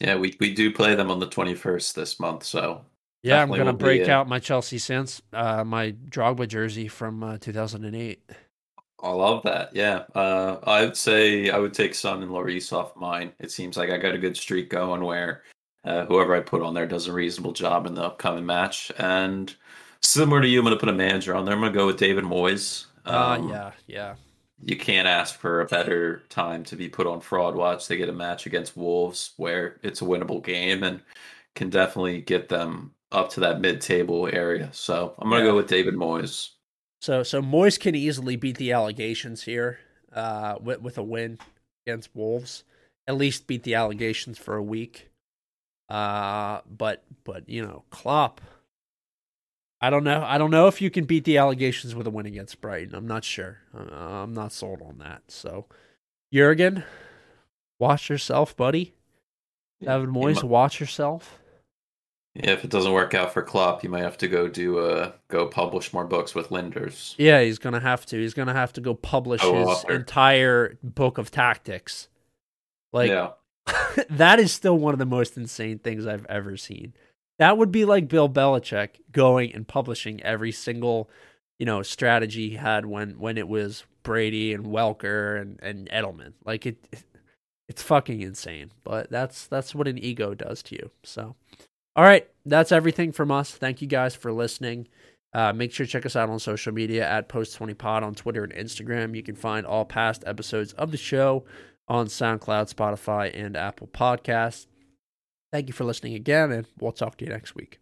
Yeah, we, we do play them on the 21st this month. So Yeah, I'm gonna will be break out my Chelsea sense, uh, my Drogba jersey from uh, 2008. I love that. Yeah. Uh, I would say I would take Son and Lloris off mine. It seems like I got a good streak going where uh, whoever I put on there does a reasonable job in the upcoming match. And similar to you, I'm going to put a manager on there. I'm going to go with David Moyes. Uh, Um, yeah, yeah, You can't ask for a better time to be put on fraud watch. They get a match against Wolves where it's a winnable game and can definitely get them up to that mid table area. So I'm going to Yeah. go with David Moyes. So so Moyes can easily beat the allegations here, uh, with with a win against Wolves. At least beat the allegations for a week. Uh, but but you know Klopp. I don't know. I don't know if you can beat the allegations with a win against Brighton. I'm not sure. Uh, I'm not sold on that. So, Jurgen, watch yourself, buddy. David You Moyes, mi- watch yourself. Yeah, if it doesn't work out for Klopp, you might have to go do uh go publish more books with Lijnders. Yeah, he's gonna have to. He's gonna have to go publish Oh, his author. entire book of tactics. Like yeah, that is still one of the most insane things I've ever seen. That would be like Bill Belichick going and publishing every single, you know, strategy he had when when it was Brady and Welker and and Edelman. Like it, it's fucking insane. But that's that's what an ego does to you. So, all right, that's everything from us. Thank you guys for listening. Uh, make sure to check us out on social media at Post20Pod on Twitter and Instagram. You can find all past episodes of the show on SoundCloud, Spotify, and Apple Podcasts. Thank you for listening again, and we'll talk to you next week.